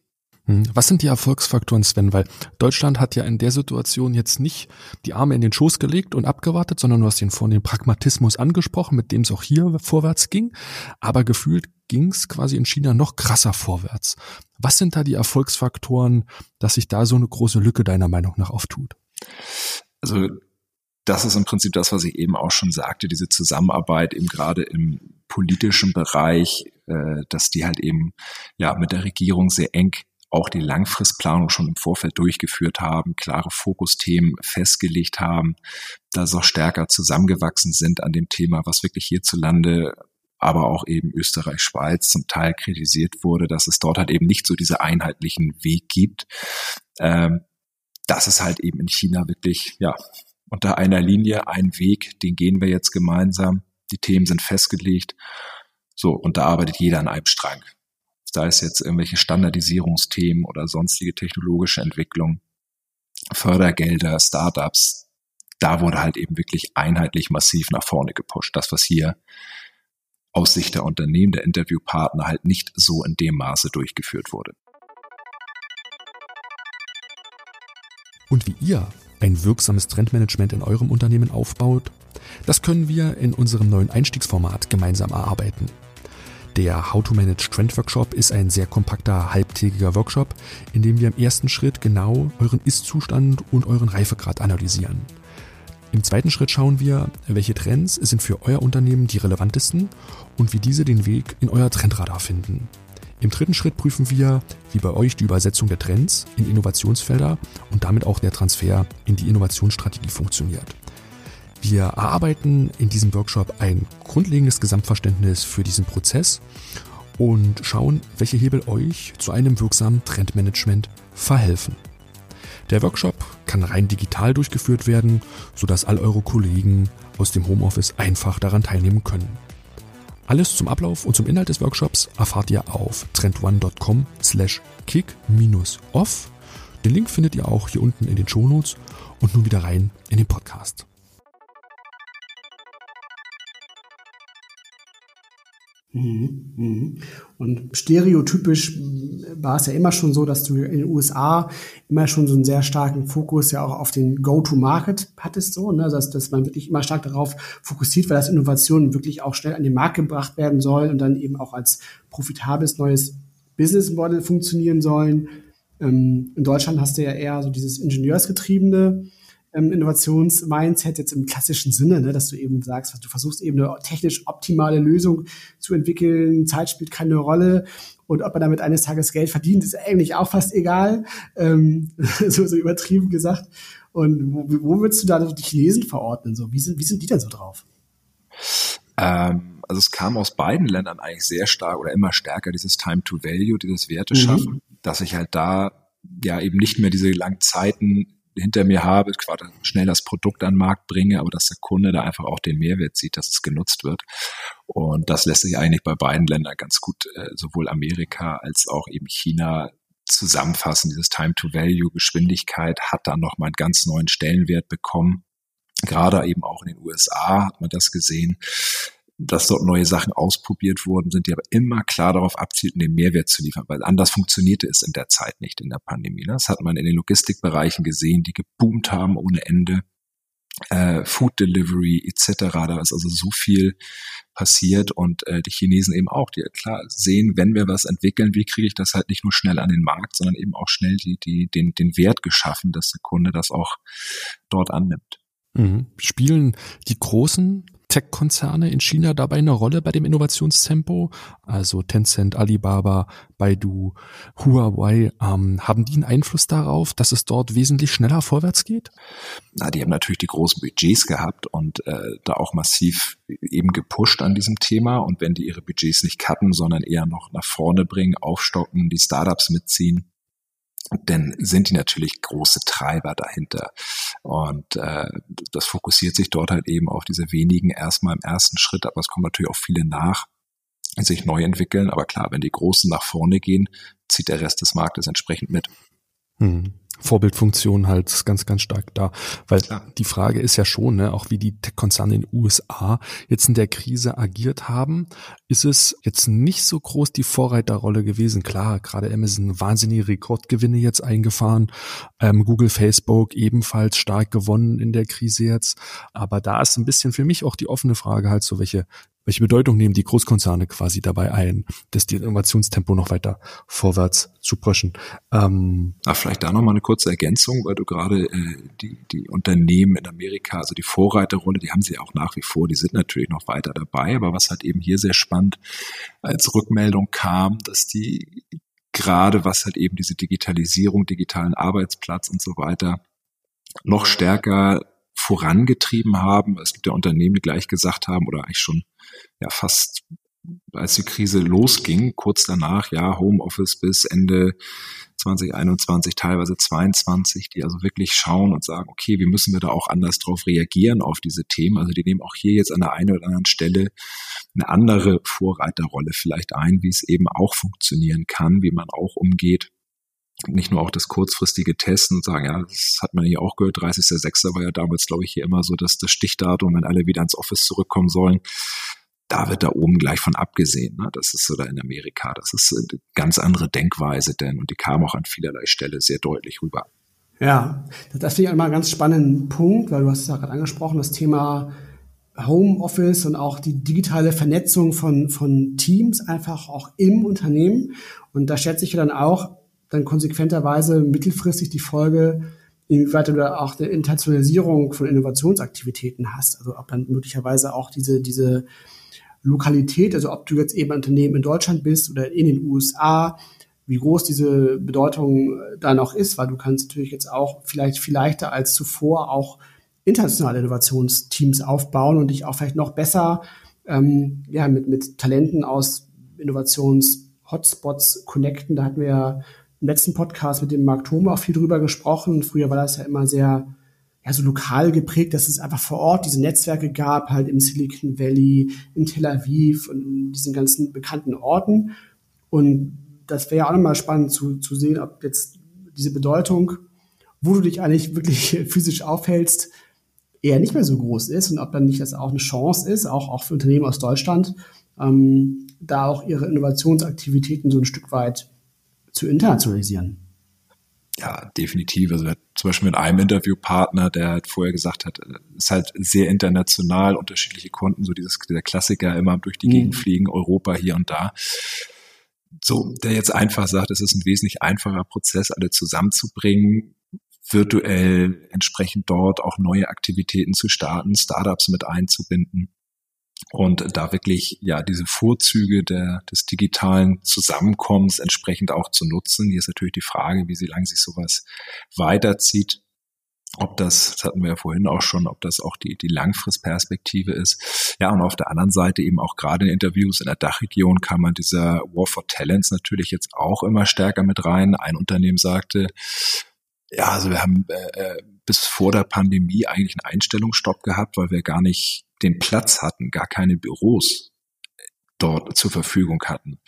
Hm, was sind die Erfolgsfaktoren, Sven? Weil Deutschland hat ja in der Situation jetzt nicht die Arme in den Schoß gelegt und abgewartet, sondern du hast ihn vorhin den Pragmatismus angesprochen, mit dem es auch hier vorwärts ging. Aber gefühlt ging es quasi in China noch krasser vorwärts. Was sind da die Erfolgsfaktoren, dass sich da so eine große Lücke deiner Meinung nach auftut? Also das ist im Prinzip das, was ich eben auch schon sagte, diese Zusammenarbeit eben gerade im politischen Bereich, äh, dass die halt eben ja mit der Regierung sehr eng auch die Langfristplanung schon im Vorfeld durchgeführt haben, klare Fokusthemen festgelegt haben, da auch stärker zusammengewachsen sind an dem Thema, was wirklich hierzulande aber auch eben Österreich, Schweiz zum Teil kritisiert wurde, dass es dort halt eben nicht so diese einheitlichen Weg gibt. Ähm, das ist halt eben in China wirklich, ja, unter einer Linie, ein Weg, den gehen wir jetzt gemeinsam. die Themen sind festgelegt. So, und da arbeitet jeder an einem Strang. Sei es jetzt irgendwelche Standardisierungsthemen oder sonstige technologische Entwicklung, Fördergelder, Startups, da wurde halt eben wirklich einheitlich massiv nach vorne gepusht. Das, was hier aus Sicht der Unternehmen, der Interviewpartner halt nicht so in dem Maße durchgeführt wurde. Und wie ihr ein wirksames Trendmanagement in eurem Unternehmen aufbaut, das können wir in unserem neuen Einstiegsformat gemeinsam erarbeiten. Der How to Manage Trend Workshop ist ein sehr kompakter halbtägiger Workshop, in dem wir im ersten Schritt genau euren Ist-Zustand und euren Reifegrad analysieren. Im zweiten Schritt schauen wir, welche Trends sind für euer Unternehmen die relevantesten und wie diese den Weg in euer Trendradar finden. Im dritten Schritt prüfen wir, wie bei euch die Übersetzung der Trends in Innovationsfelder und damit auch der Transfer in die Innovationsstrategie funktioniert. Wir erarbeiten in diesem Workshop ein grundlegendes Gesamtverständnis für diesen Prozess und schauen, welche Hebel euch zu einem wirksamen Trendmanagement verhelfen. Der Workshop kann rein digital durchgeführt werden, sodass all eure Kollegen aus dem Homeoffice einfach daran teilnehmen können. Alles zum Ablauf und zum Inhalt des Workshops erfahrt ihr auf trendone.com slash kick-off. Den Link findet ihr auch hier unten in den Shownotes und nun wieder rein in den Podcast. Und stereotypisch war es ja immer schon so, dass du in den USA immer schon so einen sehr starken Fokus ja auch auf den Go-to-Market hattest, so, ne? dass, dass man wirklich immer stark darauf fokussiert, weil das Innovationen wirklich auch schnell an den Markt gebracht werden sollen und dann eben auch als profitables neues Business Model funktionieren sollen. Ähm, in Deutschland hast du ja eher so dieses Ingenieursgetriebene ähm, Innovationsmindset jetzt im klassischen Sinne, ne, dass du eben sagst, du versuchst eben eine technisch optimale Lösung zu entwickeln, Zeit spielt keine Rolle und ob man damit eines Tages Geld verdient, ist eigentlich auch fast egal, ähm, so, so übertrieben gesagt. Und wo, wo würdest du da die Chinesen verordnen? So, wie sind, wie sind die denn so drauf? Ähm, also es kam aus beiden Ländern eigentlich sehr stark oder immer stärker dieses Time to Value, dieses Werte schaffen, mhm. dass ich halt da ja eben nicht mehr diese langen Zeiten hinter mir habe, quasi schnell das Produkt an den Markt bringe, aber dass der Kunde da einfach auch den Mehrwert sieht, dass es genutzt wird. Und das lässt sich eigentlich bei beiden Ländern ganz gut, äh, sowohl Amerika als auch eben China zusammenfassen. Dieses Time to Value, Geschwindigkeit hat dann nochmal einen ganz neuen Stellenwert bekommen. Gerade eben auch in den USA hat man das gesehen dass dort neue Sachen ausprobiert wurden, sind die aber immer klar darauf abzielten, den Mehrwert zu liefern, weil anders funktionierte es in der Zeit nicht in der Pandemie. Ne? Das hat man in den Logistikbereichen gesehen, die geboomt haben ohne Ende. Äh, Food Delivery etc. Da ist also so viel passiert und äh, die Chinesen eben auch, die klar sehen, wenn wir was entwickeln, wie kriege ich das halt nicht nur schnell an den Markt, sondern eben auch schnell die, die, den, den Wert geschaffen, dass der Kunde das auch dort annimmt. Mhm. Spielen die großen Tech-Konzerne in China dabei eine Rolle bei dem Innovationstempo? Also Tencent, Alibaba, Baidu, Huawei, ähm, haben die einen Einfluss darauf, dass es dort wesentlich schneller vorwärts geht? Na, die haben natürlich die großen Budgets gehabt und äh, da auch massiv eben gepusht an diesem Thema. Und wenn die ihre Budgets nicht cutten, sondern eher noch nach vorne bringen, aufstocken, die Startups mitziehen, denn sind die natürlich große Treiber dahinter. Und äh, das fokussiert sich dort halt eben auf diese wenigen erstmal im ersten Schritt, aber es kommen natürlich auch viele nach, sich neu entwickeln. Aber klar, wenn die Großen nach vorne gehen, zieht der Rest des Marktes entsprechend mit. Hm. Vorbildfunktion halt ganz, ganz stark da. Weil Klar. die Frage ist ja schon, ne, auch wie die Tech-Konzerne in den USA jetzt in der Krise agiert haben, ist es jetzt nicht so groß die Vorreiterrolle gewesen. Klar, gerade Amazon wahnsinnige Rekordgewinne jetzt eingefahren, ähm, Google, Facebook ebenfalls stark gewonnen in der Krise jetzt. Aber da ist ein bisschen für mich auch die offene Frage halt so, welche welche Bedeutung nehmen die Großkonzerne quasi dabei ein, dass die Innovationstempo noch weiter vorwärts zu pushen? Ähm, Ach, vielleicht da noch mal eine kurze Ergänzung, weil du gerade äh, die, die Unternehmen in Amerika, also die Vorreiterrolle, die haben sie auch nach wie vor, die sind natürlich noch weiter dabei, aber was halt eben hier sehr spannend als Rückmeldung kam, dass die gerade was halt eben diese Digitalisierung, digitalen Arbeitsplatz und so weiter noch stärker vorangetrieben haben. Es gibt ja Unternehmen, die gleich gesagt haben oder eigentlich schon ja fast als die Krise losging, kurz danach, ja, Homeoffice bis Ende 2021, teilweise 22, die also wirklich schauen und sagen, okay, wie müssen wir da auch anders drauf reagieren auf diese Themen? Also die nehmen auch hier jetzt an der einen oder anderen Stelle eine andere Vorreiterrolle vielleicht ein, wie es eben auch funktionieren kann, wie man auch umgeht nicht nur auch das kurzfristige Testen und sagen, ja, das hat man hier auch gehört, 30.06. war ja damals, glaube ich, hier immer so, dass das Stichdatum, wenn alle wieder ins Office zurückkommen sollen, da wird da oben gleich von abgesehen. Ne? Das ist so da in Amerika. Das ist eine ganz andere Denkweise denn und die kam auch an vielerlei Stelle sehr deutlich rüber. Ja, das finde ich immer einen ganz spannenden Punkt, weil du hast es ja gerade angesprochen, das Thema Homeoffice und auch die digitale Vernetzung von, von Teams einfach auch im Unternehmen. Und da schätze ich dann auch dann konsequenterweise mittelfristig die Folge, inwieweit du da auch eine Internationalisierung von Innovationsaktivitäten hast. Also ob dann möglicherweise auch diese, diese Lokalität, also ob du jetzt eben ein Unternehmen in Deutschland bist oder in den USA, wie groß diese Bedeutung äh, da noch ist, weil du kannst natürlich jetzt auch vielleicht viel leichter als zuvor auch internationale Innovationsteams aufbauen und dich auch vielleicht noch besser ähm, ja, mit, mit Talenten aus Innovations-Hotspots connecten. Da hatten wir ja im letzten Podcast mit dem Marc Thome auch viel drüber gesprochen. Früher war das ja immer sehr ja, so lokal geprägt, dass es einfach vor Ort diese Netzwerke gab, halt im Silicon Valley, in Tel Aviv und in diesen ganzen bekannten Orten. Und das wäre ja auch nochmal spannend zu, zu sehen, ob jetzt diese Bedeutung, wo du dich eigentlich wirklich physisch aufhältst, eher nicht mehr so groß ist und ob dann nicht das auch eine Chance ist, auch, auch für Unternehmen aus Deutschland, ähm, da auch ihre Innovationsaktivitäten so ein Stück weit zu internationalisieren. Ja, definitiv. Also zum Beispiel mit einem Interviewpartner, der halt vorher gesagt hat, ist halt sehr international, unterschiedliche Kunden, so dieses der Klassiker immer durch die mhm. Gegend fliegen, Europa hier und da. So, der jetzt einfach sagt, es ist ein wesentlich einfacher Prozess, alle zusammenzubringen, virtuell entsprechend dort auch neue Aktivitäten zu starten, Startups mit einzubinden und da wirklich ja diese Vorzüge der, des digitalen Zusammenkommens entsprechend auch zu nutzen. Hier ist natürlich die Frage, wie sie lang sich sowas weiterzieht. Ob das, das hatten wir ja vorhin auch schon, ob das auch die, die Langfristperspektive ist. Ja, und auf der anderen Seite eben auch gerade in Interviews in der Dachregion kam man dieser War for Talents natürlich jetzt auch immer stärker mit rein. Ein Unternehmen sagte, ja, also wir haben äh, äh bis vor der Pandemie eigentlich einen Einstellungsstopp gehabt, weil wir gar nicht den Platz hatten, gar keine Büros dort zur Verfügung hatten.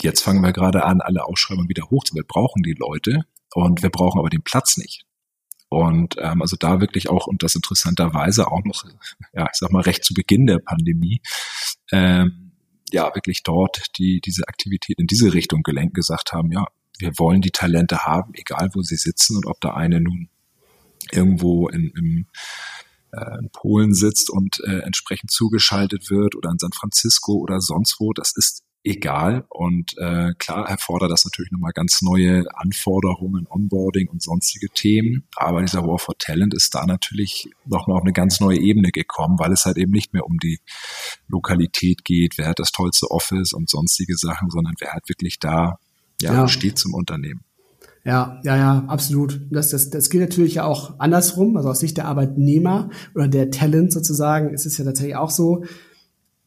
Jetzt fangen wir gerade an, alle Ausschreibungen wieder hoch. Wir brauchen die Leute und wir brauchen aber den Platz nicht. Und ähm, also da wirklich auch, und das interessanterweise auch noch, ja, ich sag mal, recht zu Beginn der Pandemie, ähm, ja, wirklich dort die, diese Aktivität in diese Richtung gelenkt gesagt haben, ja, wir wollen die Talente haben, egal wo sie sitzen und ob da eine nun irgendwo in, im äh, in Polen sitzt und äh, entsprechend zugeschaltet wird oder in San Francisco oder sonst wo, das ist egal. Und äh, klar erfordert das natürlich nochmal ganz neue Anforderungen, Onboarding und sonstige Themen. Aber dieser War for Talent ist da natürlich nochmal auf eine ganz neue Ebene gekommen, weil es halt eben nicht mehr um die Lokalität geht, wer hat das tollste Office und sonstige Sachen, sondern wer hat wirklich da, ja, ja. steht zum Unternehmen. Ja, ja, ja, absolut. Das, das, das gilt natürlich ja auch andersrum. Also aus Sicht der Arbeitnehmer oder der Talent sozusagen ist es ja tatsächlich auch so,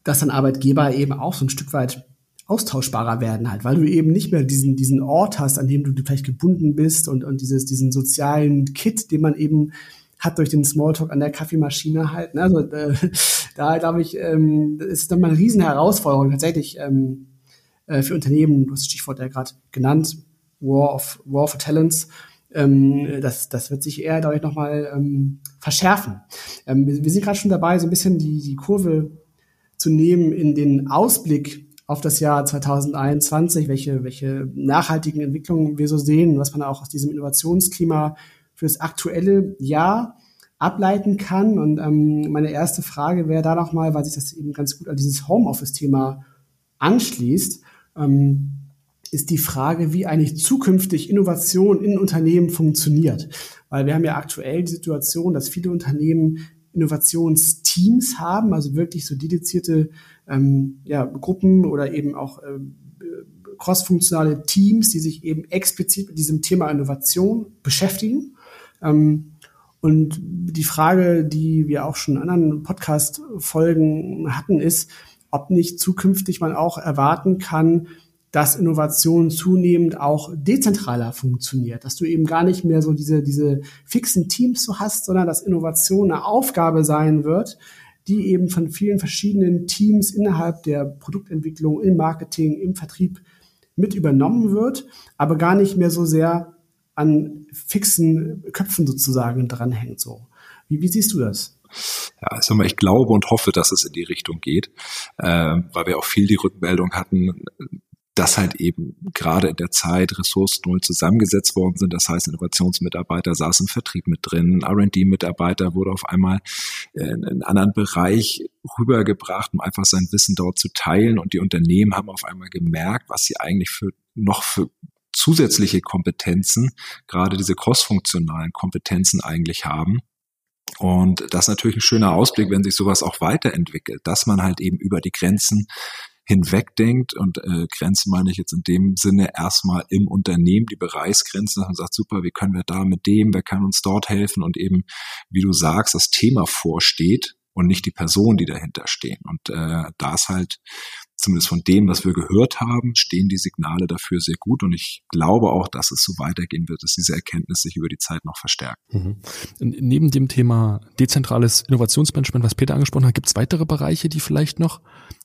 dass dann Arbeitgeber eben auch so ein Stück weit austauschbarer werden halt, weil du eben nicht mehr diesen, diesen Ort hast, an dem du vielleicht gebunden bist und, und dieses, diesen sozialen Kit, den man eben hat durch den Smalltalk an der Kaffeemaschine halt. Ne? Also äh, da glaube ich, ähm, ist dann mal eine riesen Herausforderung tatsächlich ähm, äh, für Unternehmen, du hast das Stichwort ja gerade genannt, War of War for Talents. Ähm, das, das wird sich eher, ich, nochmal ähm, verschärfen. Ähm, wir, wir sind gerade schon dabei, so ein bisschen die, die Kurve zu nehmen in den Ausblick auf das Jahr 2021, welche, welche nachhaltigen Entwicklungen wir so sehen, was man auch aus diesem Innovationsklima für das aktuelle Jahr ableiten kann. Und ähm, meine erste Frage wäre da nochmal, weil sich das eben ganz gut an dieses Homeoffice-Thema anschließt. Ähm, ist die Frage, wie eigentlich zukünftig Innovation in Unternehmen funktioniert. Weil wir haben ja aktuell die Situation, dass viele Unternehmen Innovationsteams haben, also wirklich so dedizierte ähm, ja, Gruppen oder eben auch äh, crossfunktionale Teams, die sich eben explizit mit diesem Thema Innovation beschäftigen. Ähm, und die Frage, die wir auch schon in anderen Podcast-Folgen hatten, ist, ob nicht zukünftig man auch erwarten kann, dass Innovation zunehmend auch dezentraler funktioniert, dass du eben gar nicht mehr so diese, diese fixen Teams so hast, sondern dass Innovation eine Aufgabe sein wird, die eben von vielen verschiedenen Teams innerhalb der Produktentwicklung, im Marketing, im Vertrieb mit übernommen wird, aber gar nicht mehr so sehr an fixen Köpfen sozusagen dranhängt. So. Wie, wie siehst du das? Ja, also ich glaube und hoffe, dass es in die Richtung geht, äh, weil wir auch viel die Rückmeldung hatten, dass halt eben gerade in der Zeit Ressourcen neu zusammengesetzt worden sind. Das heißt, Innovationsmitarbeiter saßen im Vertrieb mit drin, R&D-Mitarbeiter wurde auf einmal in einen anderen Bereich rübergebracht, um einfach sein Wissen dort zu teilen. Und die Unternehmen haben auf einmal gemerkt, was sie eigentlich für noch für zusätzliche Kompetenzen, gerade diese crossfunktionalen Kompetenzen eigentlich haben. Und das ist natürlich ein schöner Ausblick, wenn sich sowas auch weiterentwickelt, dass man halt eben über die Grenzen hinwegdenkt und äh, Grenzen meine ich jetzt in dem Sinne erstmal im Unternehmen die Bereichsgrenzen, dass man sagt, super, wie können wir da mit dem, wer kann uns dort helfen und eben, wie du sagst, das Thema vorsteht und nicht die Person, die dahinter stehen. Und äh, da ist halt zumindest von dem, was wir gehört haben, stehen die Signale dafür sehr gut. Und ich glaube auch, dass es so weitergehen wird, dass diese Erkenntnis sich über die Zeit noch verstärkt. Mhm. Neben dem Thema dezentrales Innovationsmanagement, was Peter angesprochen hat, gibt es weitere Bereiche, die vielleicht noch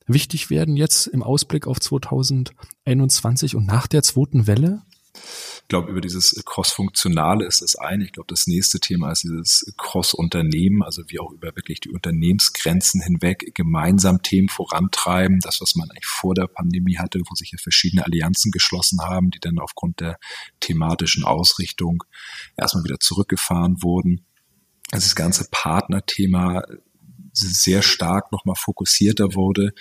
wichtig werden jetzt im Ausblick auf 2021 und nach der zweiten Welle? Ich glaube, über dieses Cross-Funktionale ist das eine. Ich glaube, das nächste Thema ist dieses Cross-Unternehmen, also wie auch über wirklich die Unternehmensgrenzen hinweg gemeinsam Themen vorantreiben. Das, was man eigentlich vor der Pandemie hatte, wo sich ja verschiedene Allianzen geschlossen haben, die dann aufgrund der thematischen Ausrichtung erstmal wieder zurückgefahren wurden. Also das ganze Partnerthema sehr stark nochmal fokussierter wurde.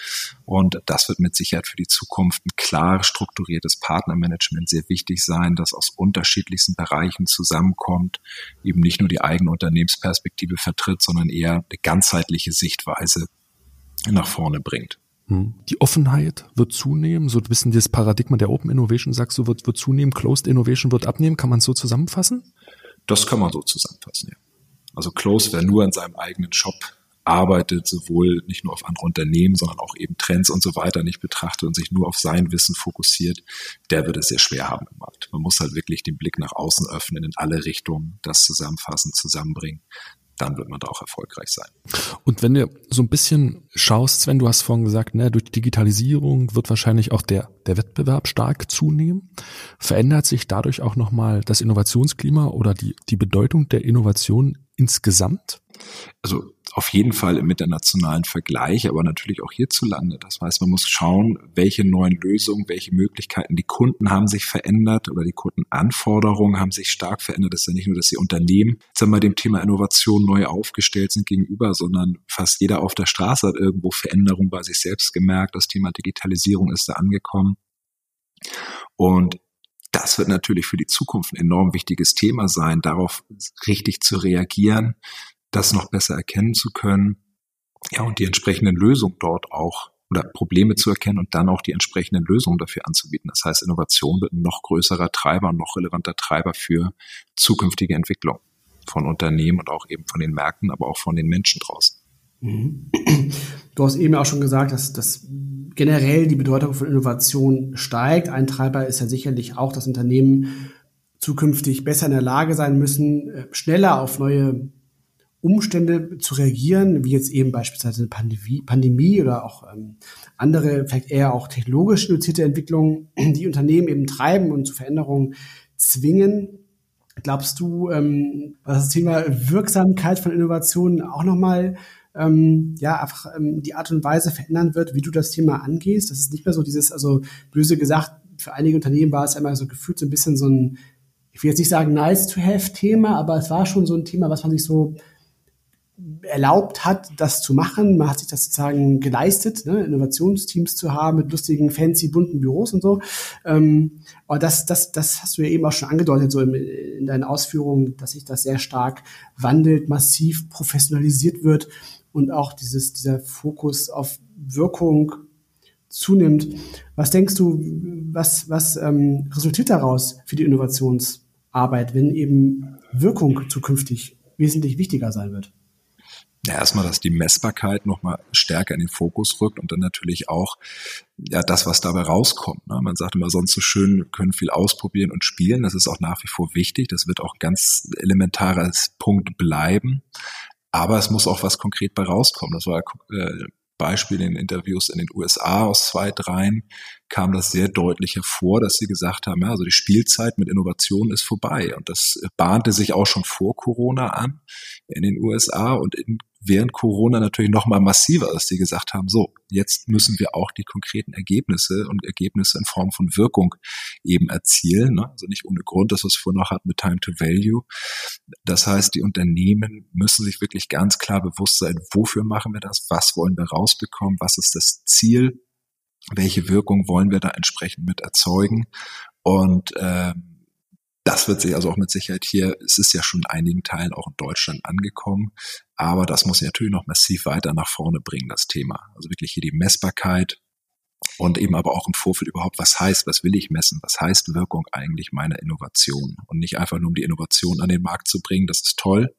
Und das wird mit Sicherheit für die Zukunft ein klar strukturiertes Partnermanagement sehr wichtig sein, das aus unterschiedlichsten Bereichen zusammenkommt, eben nicht nur die eigene Unternehmensperspektive vertritt, sondern eher eine ganzheitliche Sichtweise nach vorne bringt. Hm. Die Offenheit wird zunehmen, so ein bisschen das Paradigma der Open Innovation, sagst du, wird, wird zunehmen, Closed Innovation wird abnehmen. Kann man es so zusammenfassen? Das kann man so zusammenfassen, ja. Also Closed, wer nur in seinem eigenen Shop arbeitet, sowohl nicht nur auf andere Unternehmen, sondern auch eben Trends und so weiter nicht betrachtet und sich nur auf sein Wissen fokussiert, der wird es sehr schwer haben im Markt. Man muss halt wirklich den Blick nach außen öffnen, in alle Richtungen, das zusammenfassen, zusammenbringen. Dann wird man da auch erfolgreich sein. Und wenn du so ein bisschen schaust, Sven, du hast vorhin gesagt, ne, durch Digitalisierung wird wahrscheinlich auch der, der Wettbewerb stark zunehmen. Verändert sich dadurch auch nochmal das Innovationsklima oder die, die Bedeutung der Innovation insgesamt? Also auf jeden Fall im internationalen Vergleich, aber natürlich auch hierzulande. Das heißt, man muss schauen, welche neuen Lösungen, welche Möglichkeiten die Kunden haben sich verändert oder die Kundenanforderungen haben sich stark verändert. Das ist ja nicht nur, dass die Unternehmen sagen wir, dem Thema Innovation neu aufgestellt sind gegenüber, sondern fast jeder auf der Straße hat irgendwo Veränderungen bei sich selbst gemerkt. Das Thema Digitalisierung ist da angekommen. Und das wird natürlich für die Zukunft ein enorm wichtiges Thema sein, darauf richtig zu reagieren, das noch besser erkennen zu können, ja, und die entsprechenden Lösungen dort auch oder Probleme zu erkennen und dann auch die entsprechenden Lösungen dafür anzubieten. Das heißt, Innovation wird ein noch größerer Treiber und noch relevanter Treiber für zukünftige Entwicklung von Unternehmen und auch eben von den Märkten, aber auch von den Menschen draußen. Mhm. Du hast eben auch schon gesagt, dass, dass generell die Bedeutung von Innovation steigt. Ein Treiber ist ja sicherlich auch, dass Unternehmen zukünftig besser in der Lage sein müssen, äh, schneller auf neue Umstände zu reagieren, wie jetzt eben beispielsweise eine Pandemie, Pandemie oder auch ähm, andere, vielleicht eher auch technologisch induzierte Entwicklungen, die Unternehmen eben treiben und zu Veränderungen zwingen. Glaubst du, ähm, das Thema Wirksamkeit von Innovationen auch nochmal ähm, ja, einfach ähm, die Art und Weise verändern wird, wie du das Thema angehst? Das ist nicht mehr so dieses, also böse gesagt, für einige Unternehmen war es einmal so gefühlt so ein bisschen so ein, ich will jetzt nicht sagen nice to have Thema, aber es war schon so ein Thema, was man sich so erlaubt hat, das zu machen. Man hat sich das sozusagen geleistet, ne? Innovationsteams zu haben mit lustigen, fancy, bunten Büros und so. Ähm, aber das, das, das hast du ja eben auch schon angedeutet, so in, in deinen Ausführungen, dass sich das sehr stark wandelt, massiv professionalisiert wird und auch dieses, dieser Fokus auf Wirkung zunimmt. Was denkst du, was, was ähm, resultiert daraus für die Innovationsarbeit, wenn eben Wirkung zukünftig wesentlich wichtiger sein wird? Ja, erstmal, dass die Messbarkeit nochmal stärker in den Fokus rückt und dann natürlich auch ja das, was dabei rauskommt. Ne? Man sagt immer sonst so schön, können viel ausprobieren und spielen. Das ist auch nach wie vor wichtig. Das wird auch ganz elementares Punkt bleiben. Aber es muss auch was konkret bei rauskommen. Das war äh, Beispiel in Interviews in den USA aus zwei, dreien kam das sehr deutlich hervor, dass sie gesagt haben, ja, also die Spielzeit mit Innovation ist vorbei. Und das bahnte sich auch schon vor Corona an in den USA und in während Corona natürlich noch mal massiver, dass sie gesagt haben, so, jetzt müssen wir auch die konkreten Ergebnisse und Ergebnisse in Form von Wirkung eben erzielen. Ne? Also nicht ohne Grund, dass es vorher noch hatten mit Time to Value. Das heißt, die Unternehmen müssen sich wirklich ganz klar bewusst sein, wofür machen wir das, was wollen wir rausbekommen, was ist das Ziel, welche Wirkung wollen wir da entsprechend mit erzeugen. Und ähm, das wird sich also auch mit Sicherheit hier, es ist ja schon in einigen Teilen auch in Deutschland angekommen, aber das muss sich natürlich noch massiv weiter nach vorne bringen, das Thema. Also wirklich hier die Messbarkeit und eben aber auch im Vorfeld überhaupt, was heißt, was will ich messen, was heißt Wirkung eigentlich meiner Innovation und nicht einfach nur um die Innovation an den Markt zu bringen, das ist toll,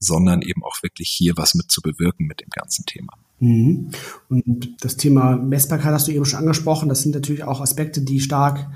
sondern eben auch wirklich hier was mit zu bewirken mit dem ganzen Thema. Mhm. Und das Thema Messbarkeit hast du eben schon angesprochen. Das sind natürlich auch Aspekte, die stark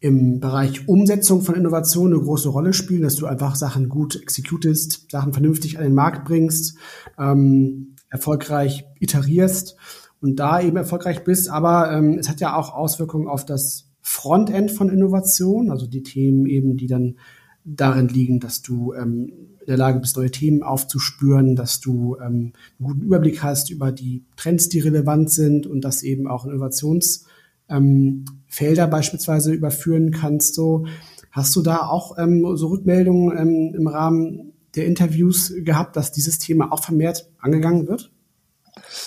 im Bereich Umsetzung von Innovation eine große Rolle spielen, dass du einfach Sachen gut executest, Sachen vernünftig an den Markt bringst, ähm, erfolgreich iterierst und da eben erfolgreich bist. Aber ähm, es hat ja auch Auswirkungen auf das Frontend von Innovation, also die Themen eben, die dann darin liegen, dass du ähm, in der Lage bist, neue Themen aufzuspüren, dass du ähm, einen guten Überblick hast über die Trends, die relevant sind und dass eben auch Innovations ähm, Felder beispielsweise überführen kannst. So hast du da auch ähm, so Rückmeldungen ähm, im Rahmen der Interviews gehabt, dass dieses Thema auch vermehrt angegangen wird?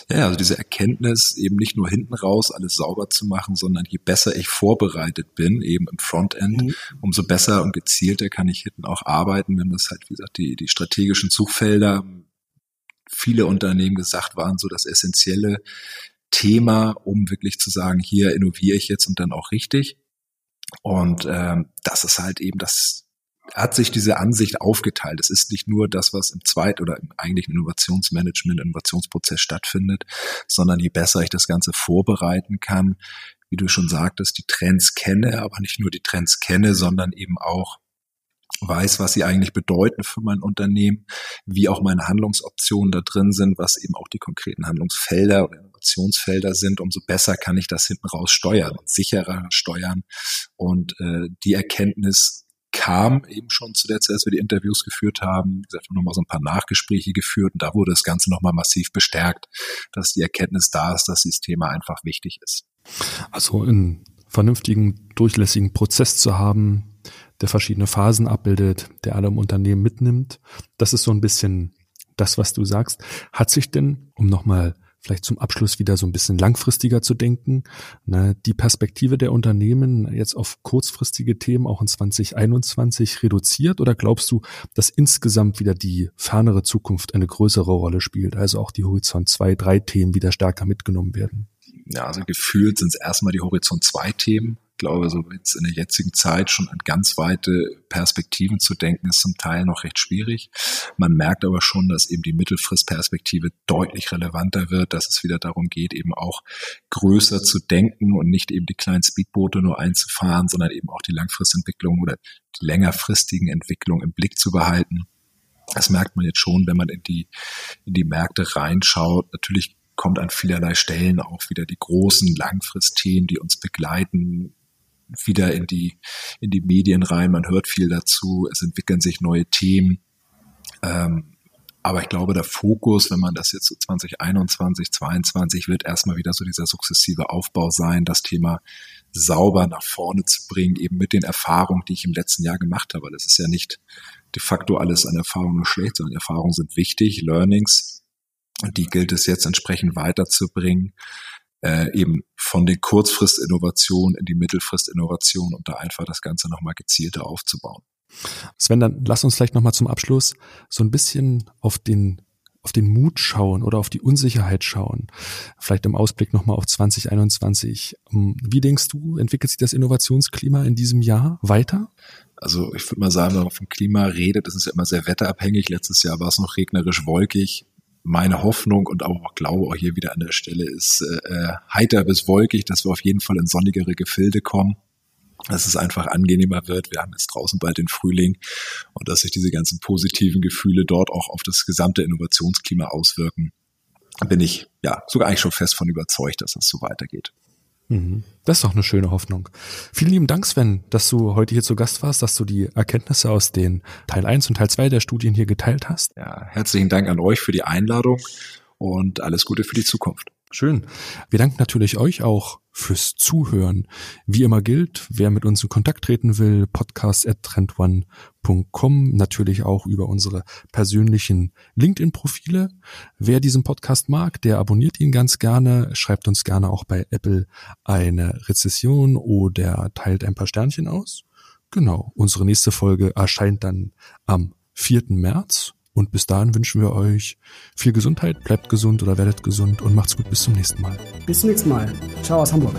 Ja, also diese Erkenntnis, eben nicht nur hinten raus alles sauber zu machen, sondern je besser ich vorbereitet bin, eben im Frontend, mhm. umso besser und gezielter kann ich hinten auch arbeiten, wenn das halt, wie gesagt, die, die strategischen Suchfelder, viele Unternehmen gesagt waren, so das Essentielle Thema, um wirklich zu sagen, hier innoviere ich jetzt und dann auch richtig. Und ähm, das ist halt eben das, hat sich diese Ansicht aufgeteilt. Es ist nicht nur das, was im Zweit- oder im eigentlichen Innovationsmanagement, Innovationsprozess stattfindet, sondern je besser ich das Ganze vorbereiten kann, wie du schon sagtest, die Trends kenne, aber nicht nur die Trends kenne, sondern eben auch weiß, was sie eigentlich bedeuten für mein Unternehmen, wie auch meine Handlungsoptionen da drin sind, was eben auch die konkreten Handlungsfelder oder Innovationsfelder sind, umso besser kann ich das hinten raus steuern und sicherer steuern. Und äh, die Erkenntnis kam eben schon zu der Zeit, als wir die Interviews geführt haben. Wie gesagt, nochmal so ein paar Nachgespräche geführt und da wurde das Ganze nochmal massiv bestärkt, dass die Erkenntnis da ist, dass dieses Thema einfach wichtig ist. Also einen vernünftigen, durchlässigen Prozess zu haben, der verschiedene Phasen abbildet, der alle im Unternehmen mitnimmt. Das ist so ein bisschen das, was du sagst. Hat sich denn, um nochmal vielleicht zum Abschluss wieder so ein bisschen langfristiger zu denken, ne, die Perspektive der Unternehmen jetzt auf kurzfristige Themen auch in 2021 reduziert? Oder glaubst du, dass insgesamt wieder die fernere Zukunft eine größere Rolle spielt, also auch die Horizont 2, 3 Themen wieder stärker mitgenommen werden? Ja, also gefühlt sind es erstmal die Horizont 2 Themen, glaube, so jetzt in der jetzigen Zeit schon an ganz weite Perspektiven zu denken, ist zum Teil noch recht schwierig. Man merkt aber schon, dass eben die Mittelfristperspektive deutlich relevanter wird, dass es wieder darum geht, eben auch größer zu denken und nicht eben die kleinen Speedboote nur einzufahren, sondern eben auch die Langfristentwicklung oder die längerfristigen Entwicklungen im Blick zu behalten. Das merkt man jetzt schon, wenn man in die, in die Märkte reinschaut. Natürlich kommt an vielerlei Stellen auch wieder die großen Langfristthemen, die uns begleiten, wieder in die, in die Medien rein. Man hört viel dazu. Es entwickeln sich neue Themen. Ähm, aber ich glaube, der Fokus, wenn man das jetzt so 2021, 2022 wird erstmal wieder so dieser sukzessive Aufbau sein, das Thema sauber nach vorne zu bringen, eben mit den Erfahrungen, die ich im letzten Jahr gemacht habe. Das ist ja nicht de facto alles an Erfahrungen schlecht, sondern Erfahrungen sind wichtig, Learnings. Und die gilt es jetzt entsprechend weiterzubringen äh, eben von den Kurzfristinnovationen in die Mittelfristinnovation und da einfach das Ganze nochmal gezielter aufzubauen. Sven, dann lass uns vielleicht nochmal zum Abschluss so ein bisschen auf den auf den Mut schauen oder auf die Unsicherheit schauen, vielleicht im Ausblick nochmal auf 2021. Ähm, wie denkst du, entwickelt sich das Innovationsklima in diesem Jahr weiter? Also ich würde mal sagen, wenn man vom Klima redet, das ist ja immer sehr wetterabhängig. Letztes Jahr war es noch regnerisch wolkig. Meine Hoffnung und auch Glaube auch hier wieder an der Stelle ist äh, äh heiter bis wolkig, dass wir auf jeden Fall in sonnigere Gefilde kommen dass es einfach angenehmer wird. Wir haben jetzt draußen bald den Frühling und dass sich diese ganzen positiven Gefühle dort auch auf das gesamte Innovationsklima auswirken, bin ich ja sogar eigentlich schon fest von überzeugt, dass das so weitergeht. Mhm. Das ist doch eine schöne Hoffnung. Vielen lieben Dank, Sven, dass du heute hier zu Gast warst, dass du die Erkenntnisse aus den Teil 1 und Teil 2 der Studien hier geteilt hast. Ja, herzlichen Dank an euch für die Einladung und alles Gute für die Zukunft. Schön. Wir danken natürlich euch auch fürs Zuhören. Wie immer gilt, wer mit uns in Kontakt treten will, podcast.trendone.com, natürlich auch über unsere persönlichen LinkedIn-Profile. Wer diesen Podcast mag, der abonniert ihn ganz gerne, schreibt uns gerne auch bei Apple eine Rezession oder teilt ein paar Sternchen aus. Genau, unsere nächste Folge erscheint dann am 4. März und bis dahin wünschen wir euch viel Gesundheit, bleibt gesund oder werdet gesund und macht's gut bis zum nächsten Mal. Bis zum nächsten Mal. Ciao aus Hamburg.